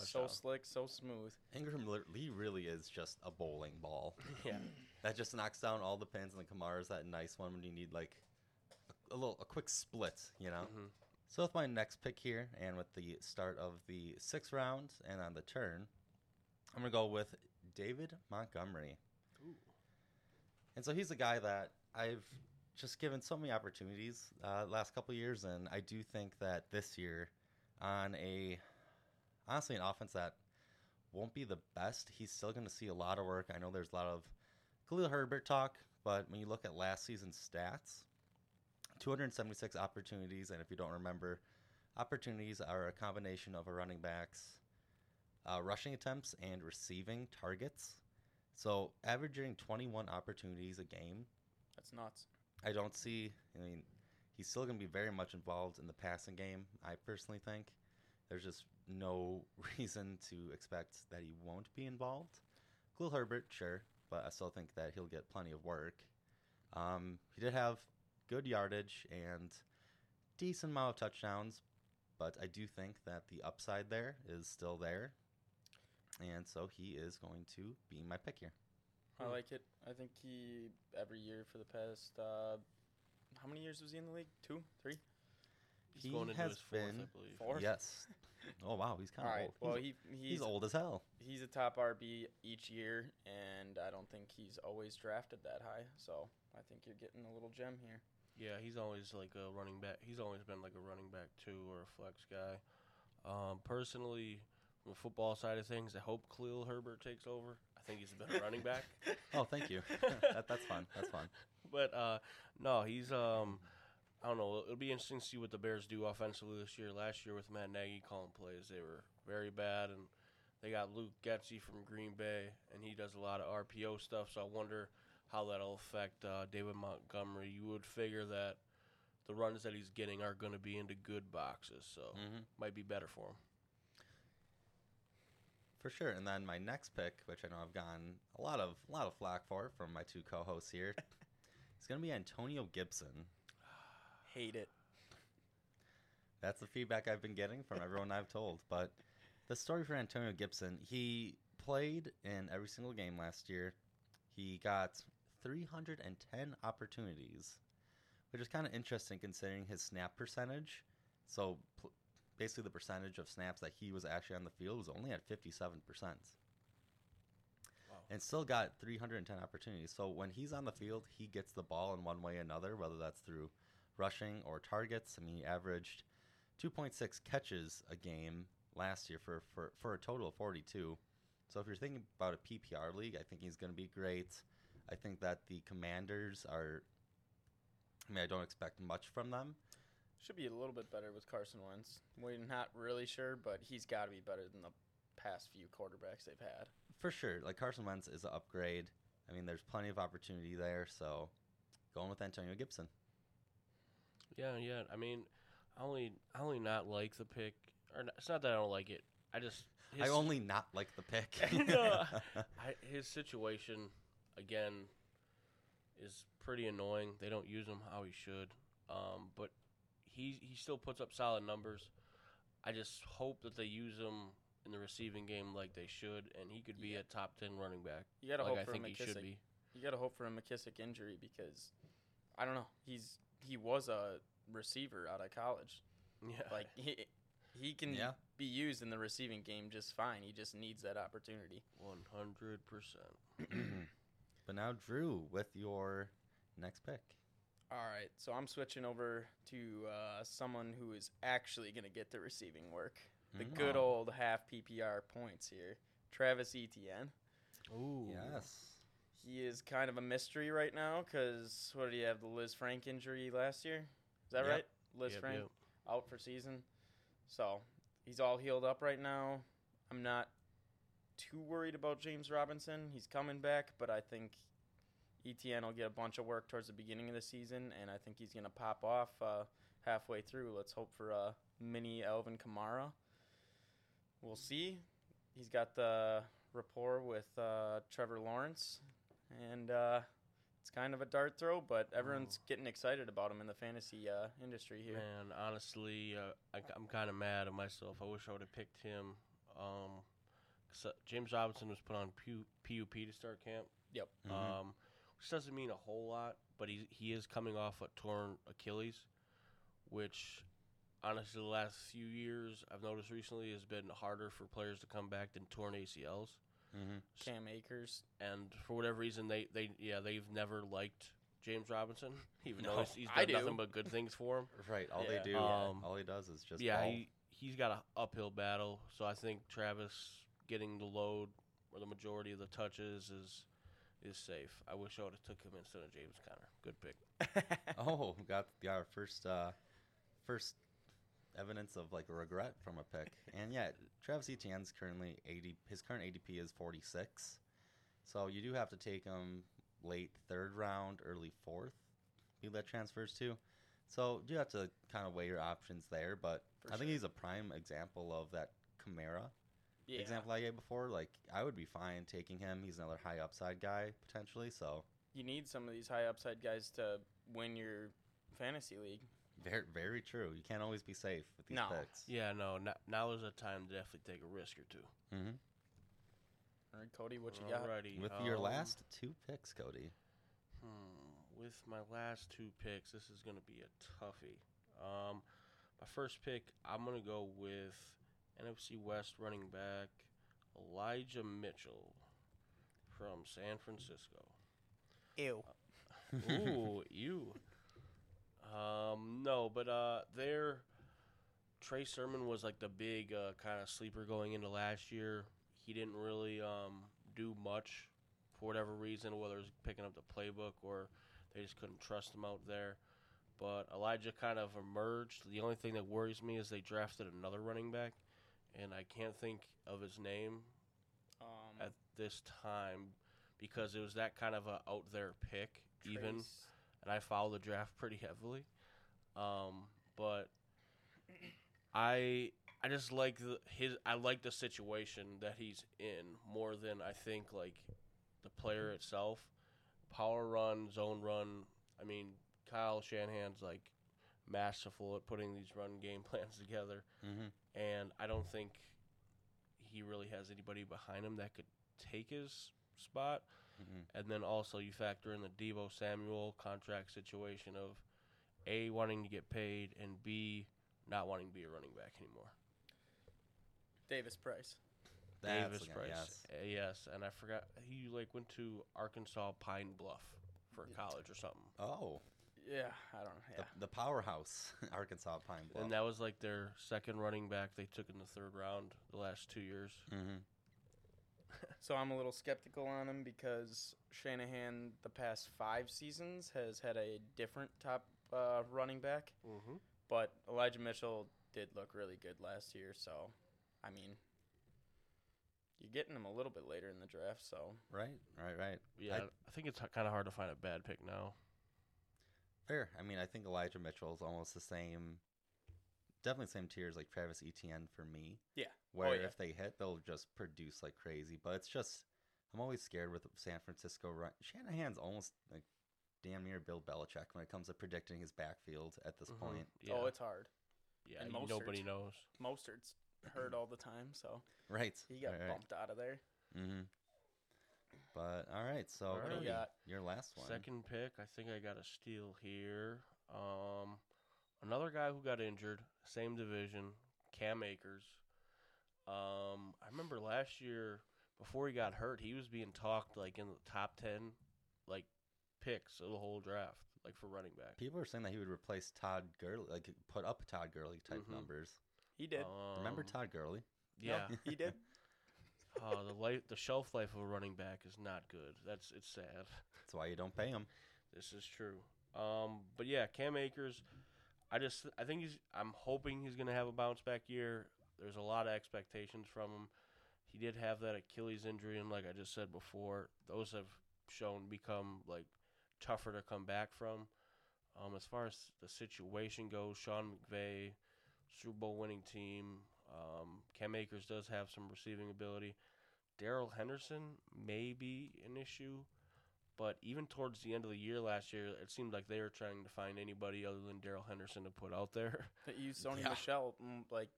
So slick, so smooth. Ingram Lee really is just a bowling ball. [LAUGHS] yeah. That just knocks down all the pins, and the Kamara's that nice one when you need like a, a little a quick split, you know. Mhm. So with my next pick here, and with the start of the sixth round, and on the turn, I'm gonna go with David Montgomery. And so he's a guy that I've just given so many opportunities uh, last couple years, and I do think that this year, on a honestly an offense that won't be the best, he's still going to see a lot of work. I know there's a lot of Khalil Herbert talk, but when you look at last season's stats, 276 opportunities, and if you don't remember, opportunities are a combination of a running back's uh, rushing attempts and receiving targets. So averaging 21 opportunities a game, That's nuts. I don't see. I mean, he's still going to be very much involved in the passing game. I personally think there's just no [LAUGHS] reason to expect that he won't be involved. Khalil Herbert, sure, but I still think that he'll get plenty of work. Um, he did have good yardage and decent amount of touchdowns, but I do think that the upside there is still there, and so he is going to be my pick here. I Hmm. like it. I think he every year for the past uh, how many years was he in the league? Two, three. He's He going into has his fourth, I been- believe. Fourth? Yes. [LAUGHS] Oh wow, he's kind of right. old. Well, he's, he he's he's old as hell. he's a top RB each year, and I don't think he's always drafted that high. So I think you're getting a little gem here. Yeah, he's always like a running back. He's always been like a running back too, or a flex guy. Um, personally, from the football side of things, I hope Khalil Herbert takes over. I think he's a better running back. [LAUGHS] Oh, thank you. [LAUGHS] that, that's fun. That's fun. [LAUGHS] But uh, no, he's um, I don't know. It'll be interesting to see what the Bears do offensively this year. Last year with Matt Nagy calling plays, they were very bad, and they got Luke Getsy from Green Bay, and he does a lot of RPO stuff. So I wonder how that'll affect uh, David Montgomery. You would figure that the runs that he's getting are going to be into good boxes, so hmm might be better for him. For sure. And then my next pick, which I know I've gotten a lot of a lot of flack for from my two co-hosts here, [LAUGHS] is going to be Antonio Gibson. Hate it. That's the feedback I've been getting from everyone I've told. But the story for Antonio Gibson, he played in every single game last year. He got 310 opportunities, which is kind of interesting considering his snap percentage. So pl- basically, the percentage of snaps that he was actually on the field was only at 57%. Wow. And still got 310 opportunities. So when he's on the field, he gets the ball in one way or another, whether that's through rushing or targets. I mean, he averaged 2.6 catches a game last year for, for, for a total of 42. So if you're thinking about a PPR league, I think he's going to be great. I think that the Commanders are. I mean, I don't expect much from them. Should be a little bit better with Carson Wentz. We're not really sure, but he's got to be better than the past few quarterbacks they've had. For sure. Like Carson Wentz is an upgrade. I mean, there's plenty of opportunity there. So going with Antonio Gibson. Yeah, yeah. I mean, I only I only not like the pick, or not, it's not that I don't like it. I just I only not like the pick. [LAUGHS] No, [LAUGHS] I, his situation again is pretty annoying. They don't use him how he should, um, but he he still puts up solid numbers. I just hope that they use him in the receiving game like they should, and he could be Yeah. a top ten running back. You got to like hope I for think a he should McKissic. be. You got to hope for a McKissic injury because I don't know. He's he was a receiver out of college. Yeah, Like he he can Yeah. be used in the receiving game just fine. He just needs that opportunity. one hundred percent. [CLEARS THROAT] but now, Drew, with your next pick. All right, so I'm switching over to uh, someone who is actually going to get the receiving work. The Mm. good old half PPR points here. Travis Etienne. Ooh, Yes. He is kind of a mystery right now because what did he have? The Lisfranc injury last year? Is that Yep. right? Liz Yep, Frank yep. out for season. So he's all healed up right now. I'm not too worried about James Robinson. He's coming back, but I think Etienne will get a bunch of work towards the beginning of the season, and I think he's going to pop off uh, halfway through. Let's hope for a mini Alvin Kamara. We'll see. He's got the rapport with uh, Trevor Lawrence, and uh, it's kind of a dart throw, but everyone's getting excited about him in the fantasy uh, industry here. Man, honestly, uh, I, am kind of mad at myself. I wish I would have picked him. Um, 'cause, uh, James Robinson was put on Pu- PUP to start camp, Yep. Mhm. um, which doesn't mean a whole lot, but he he is coming off a torn Achilles, which honestly, the last few years I've noticed recently has been harder for players to come back than torn ACLs. Mm-hmm. Cam Akers. And for whatever reason, they, they yeah they've never liked James Robinson, [LAUGHS] even No, though he's, he's I done nothing but good things for him. [LAUGHS] Right. All Yeah. they do, Um, all he does is just yeah, ball. he he's got an uphill battle. So I think Travis getting the load or the majority of the touches is is safe. I wish I would have took him instead of James Conner. Good pick. [LAUGHS] Oh, we got got our first uh, first evidence of like regret from a pick. And yeah, Travis Etienne's currently eighty. His current ADP is forty six. So you do have to take him late third round, early fourth. Who that transfers to. So you have to kind of weigh your options there. But For I think he's a prime example of that Kamara Yeah. example I gave before. Like I would be fine taking him. He's another high upside guy potentially. So You need some of these high upside guys to win your fantasy league. Very very true. You can't always be safe with these No. picks. Yeah, no, now, now is a time to definitely take a risk or two. Mm-hmm. All right, Cody, what you got? Alrighty. With your um, last two picks, Cody. Hmm, with my last two picks, this is going to be a toughie. Um, my first pick, I'm going to go with NFC West running back Elijah Mitchell from San Francisco. Ew. Ooh, you. Um, no, but uh, there, Trey Sermon was like the big uh, kind of sleeper going into last year. He didn't really um, do much for whatever reason, whether it was picking up the playbook or they just couldn't trust him out there. But Elijah kind of emerged. The only thing that worries me is they drafted another running back, and I can't think of his name Um, at this time because it was that kind of a out there pick, even Trace- and I follow the draft pretty heavily. Um, but I I just like the, his I like the situation that he's in more than I think like the player itself. Power run, zone run. I mean, Kyle Shanahan's like masterful at putting these run game [LAUGHS] plans together, Mm-hmm. and I don't think he really has anybody behind him that could take his spot. Mm-hmm. And then also you factor in the Deebo Samuel contract situation of A wanting to get paid and B not wanting to be a running back anymore. Davis Price. That's Davis the Price. yes. Uh, yes, and I forgot he like went to Arkansas Pine Bluff for college or something. Oh, Yeah, I don't know. Yeah. the, the powerhouse, [LAUGHS] Arkansas Pine Bluff. And that was like their second running back they took in the third round the last two years. mm-hmm. So I'm a little skeptical on him because Shanahan the past five seasons has had a different top uh, running back, mm-hmm. but Elijah Mitchell did look really good last year. So, I mean, you're getting him a little bit later in the draft. So Right, right, right. Yeah, I- I, think it's kind of hard to find a bad pick now. Fair. I mean, I think Elijah Mitchell is almost the same, definitely same tier as like Travis Etienne for me. Yeah. Where yeah. if they hit, they'll just produce like crazy. But it's just, I'm always scared with San Francisco run. Shanahan's almost like damn near Bill Belichick when it comes to predicting his backfield at this Mhm. point. Yeah, oh, it's hard. yeah. and you- nobody Mostert. knows. Mostert's hurt all the time, so [CLEARS THROAT] Right. he got right, right. bumped out of there. Mm-hmm. But all right, so What do Cody, you got? your last one. Second pick, I think I got a steal here. Um, another guy who got injured, same division, Cam Akers. Um, I remember last year before he got hurt, he was being talked like in the top ten, like picks of the whole draft, like for running back. People are saying that he would replace Todd Gurley, like put up Todd Gurley type Mhm. numbers. He did. Remember Um, Todd Gurley? Yeah. he did. uh, [LAUGHS] [LAUGHS] the life, the shelf life of a running back is not good. That's it's sad. That's why you don't pay him. This is true. Um, but yeah, Cam Akers, I just I think he's I'm hoping he's gonna have a bounce back year. There's a lot of expectations from him. He did have that Achilles injury, and like I just said before, those have shown become like tougher to come back from. Um, as far as the situation goes, Sean McVay, Super Bowl winning team. Um, Cam Akers does have some receiving ability. Darrell Henderson may be an issue. But even towards the end of the year last year, it seemed like they were trying to find anybody other than Darrell Henderson to put out there. [LAUGHS] That used Sony Yeah. Michel. mm, Like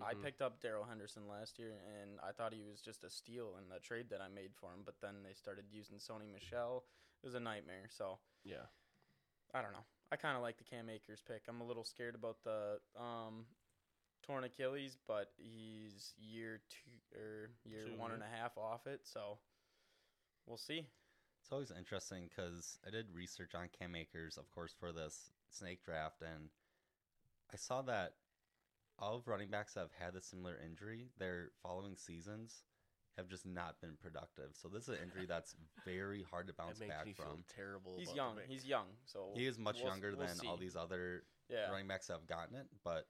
I Mhm. picked up Darrell Henderson last year, and I thought he was just a steal in the trade that I made for him. But then they started using Sony Michel. It was a nightmare. So Yeah. I don't know. I kind of like the Cam Akers pick. I'm a little scared about the um, torn Achilles, but he's year two or year Two, one and a half off it. So we'll see. It's always interesting because I did research on Cam Akers, of course, for this snake draft, and I saw that all of running backs that have had a similar injury, their following seasons have just not been productive. So this is an injury [LAUGHS] that's very hard to bounce It makes back me feel from. terrible. He's young. the. He's young. So He is much we'll- younger we'll than all these other Yeah. running backs that have gotten it, but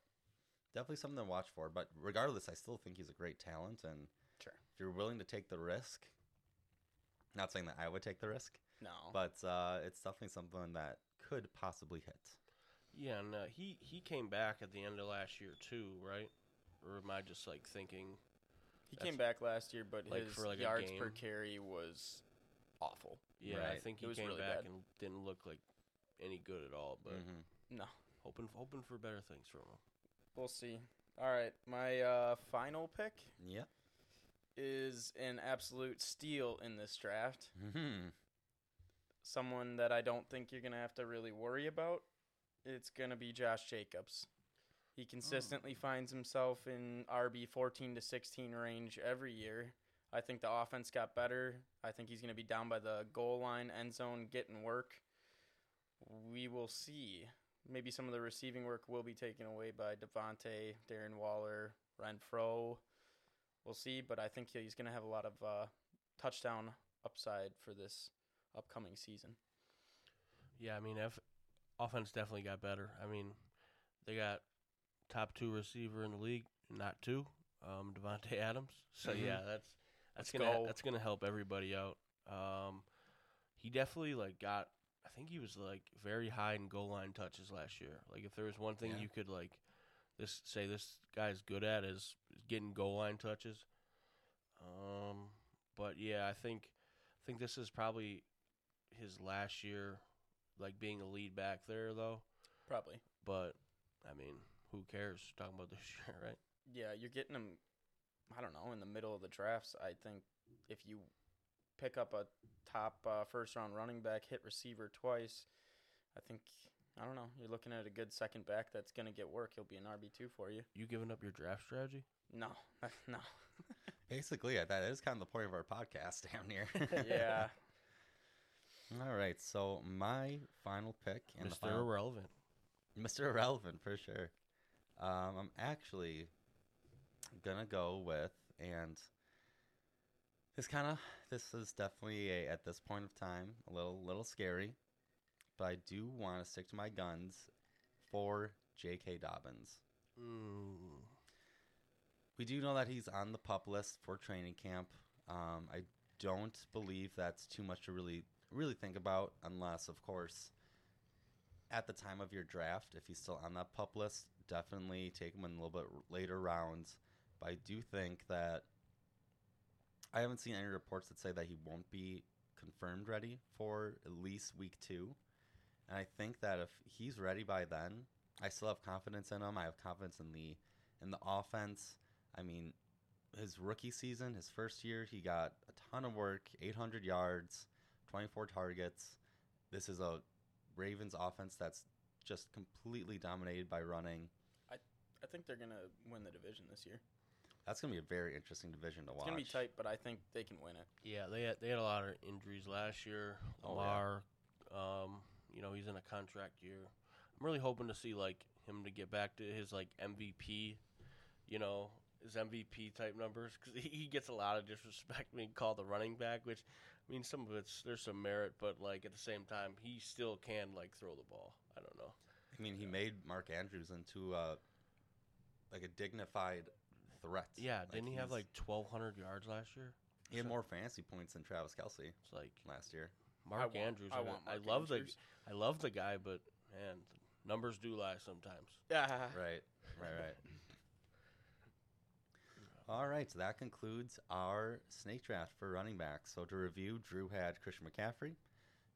definitely something to watch for. But regardless, I still think he's a great talent, and Sure. if you're willing to take the risk, not saying that I would take the risk, No. but uh, it's definitely something that could possibly hit. Yeah, and uh, he he came back at the end of last year too, right? Or am I just like thinking? he came back last year, but like, his for, like, yards per carry was awful. Yeah, I think he was came really back bad. and didn't look like any good at all. But mm-hmm. No. hoping hoping for better things from him. We'll see. All right. My uh, final pick Yep. Is an absolute steal in this draft. hmm Someone that I don't think you're going to have to really worry about. It's going to be Josh Jacobs. He consistently finds himself in RB 14 to 16 range every year. I think the offense got better. I think he's going to be down by the goal line, end zone, getting work. We will see. Maybe some of the receiving work will be taken away by Davante, Darren Waller, Renfrow. We'll see, but I think he's going to have a lot of uh, touchdown upside for this upcoming season. Yeah, I mean, F- offense definitely got better. I mean, they got top two receiver in the league, not two, um, [LAUGHS] Davante Adams. So Mhm. yeah, that's that's Let's gonna go. that's gonna help everybody out. Um, he definitely like got. I think he was like very high in goal line touches last year. Like if there was one thing Yeah. you could like this say this guy's good at is, is getting goal line touches. Um, but yeah, I think I think this is probably his last year, like being a lead back there though. Probably. But I mean, who cares? Talking about [LAUGHS] this year, right? Yeah, you're getting him. I don't know in the middle of the drafts. I think if you pick up a top uh, first round running back, hit receiver twice, I think I don't know. You're looking at a good second back that's gonna get work. He'll be an RB two for you. You giving up your draft strategy? No, [LAUGHS] no. Basically, yeah, that is kind of the point of our podcast [LAUGHS] down here. yeah, [LAUGHS] All right. So my final pick and the Mr. final Irrelevant. Mr. Irrelevant for sure. Um, I'm actually gonna go with, and this kind of this is definitely a, at this point of time a little little scary, but I do want to stick to my guns for J.K. Dobbins. Mm. We do know that he's on the pup list for training camp. Um, I don't believe that's too much to really really think about, unless of course at the time of your draft, if he's still on that pup list, definitely take him in a little bit later rounds. But I do think that I haven't seen any reports that say that he won't be confirmed ready for at least week two. And I think that if he's ready by then, I still have confidence in him. I have confidence in the in the offense. I mean, his rookie season, his first year, he got a ton of work, 800 yards, 24 targets. This is a Ravens offense that's just completely dominated by running. I I think they're gonna win the division this year. That's going to be a very interesting division to watch. It's gonna be tight, but I think they can win it. Yeah, they had they had a lot of injuries last year. Oh, yeah. Um, you know, he's in a contract year. I'm really hoping to see like him to get back to his like MVP, you know, his MVP type numbers because he, gets a lot of disrespect being called the running back. Which, I mean, some of it's there's some merit, but like at the same time, he still can like throw the ball. I don't know. I mean, he made Mark Andrews into uh, like a dignified threat. Yeah, didn't he have like 1,200 yards last year? He had more fantasy points than Travis Kelce It's like last year. Mark want- Andrews. I I, mean, want I Mark love Andrews. the I love the guy, but man, numbers do lie sometimes. Yeah. [LAUGHS] Right, right, right. [LAUGHS] All right, so that concludes our snake draft for running backs. So to review, Drew had Christian McCaffrey,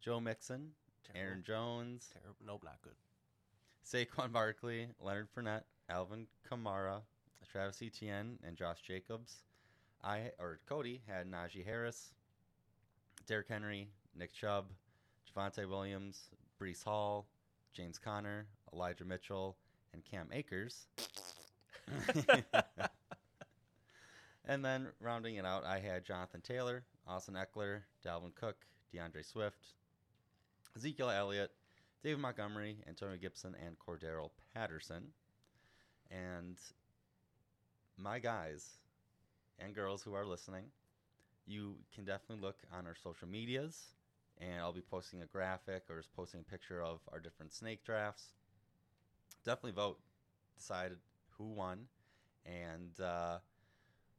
Joe Mixon, Aaron Jones, Terrible. Nope, not good. Saquon Barkley, Leonard Fournette, Alvin Kamara, Travis Etienne, and Josh Jacobs. I or Cody had Najee Harris, Derrick Henry, Nick Chubb, Javonte Williams, Breece Hall, James Conner, Elijah Mitchell, and Cam Akers. [LAUGHS] and then rounding it out, I had Jonathan Taylor, Austin Ekeler, Dalvin Cook, D'Andre Swift, Ezekiel Elliott, David Montgomery, Antonio Gibson, and Cordarrelle Patterson. And my guys and girls who are listening, you can definitely look on our social medias, and I'll be posting a graphic or just posting a picture of our different snake drafts. Definitely vote, decide who won, and uh,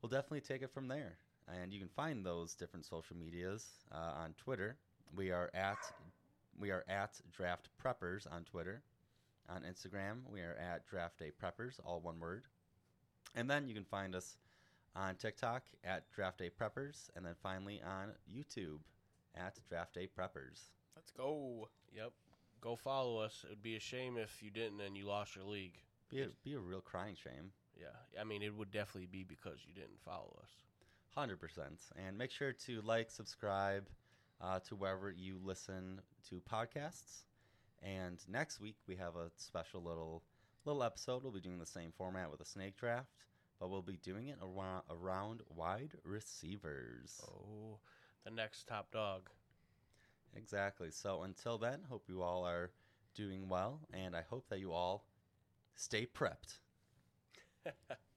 we'll definitely take it from there. And you can find those different social medias uh, on Twitter. We are at we are at Draft Preppers on Twitter. On Instagram, we are at Draft Day Preppers, all one word. And then you can find us on TikTok at Draft Day Preppers, and then finally on YouTube at Draft Day Preppers. Let's go. Yep. Go follow us. It would be a shame if you didn't and you lost your league. Be a, be a real crying shame. Yeah. I mean, it would definitely be because you didn't follow us. Hundred percent. And make sure to like, subscribe uh, to wherever you listen to podcasts. And next week we have a special little little episode. We'll be doing the same format with a snake draft, but we'll be doing it around, around wide receivers. Oh, the next top dog. Exactly. So until then, hope you all are doing well, and I hope that you all stay prepped. [LAUGHS]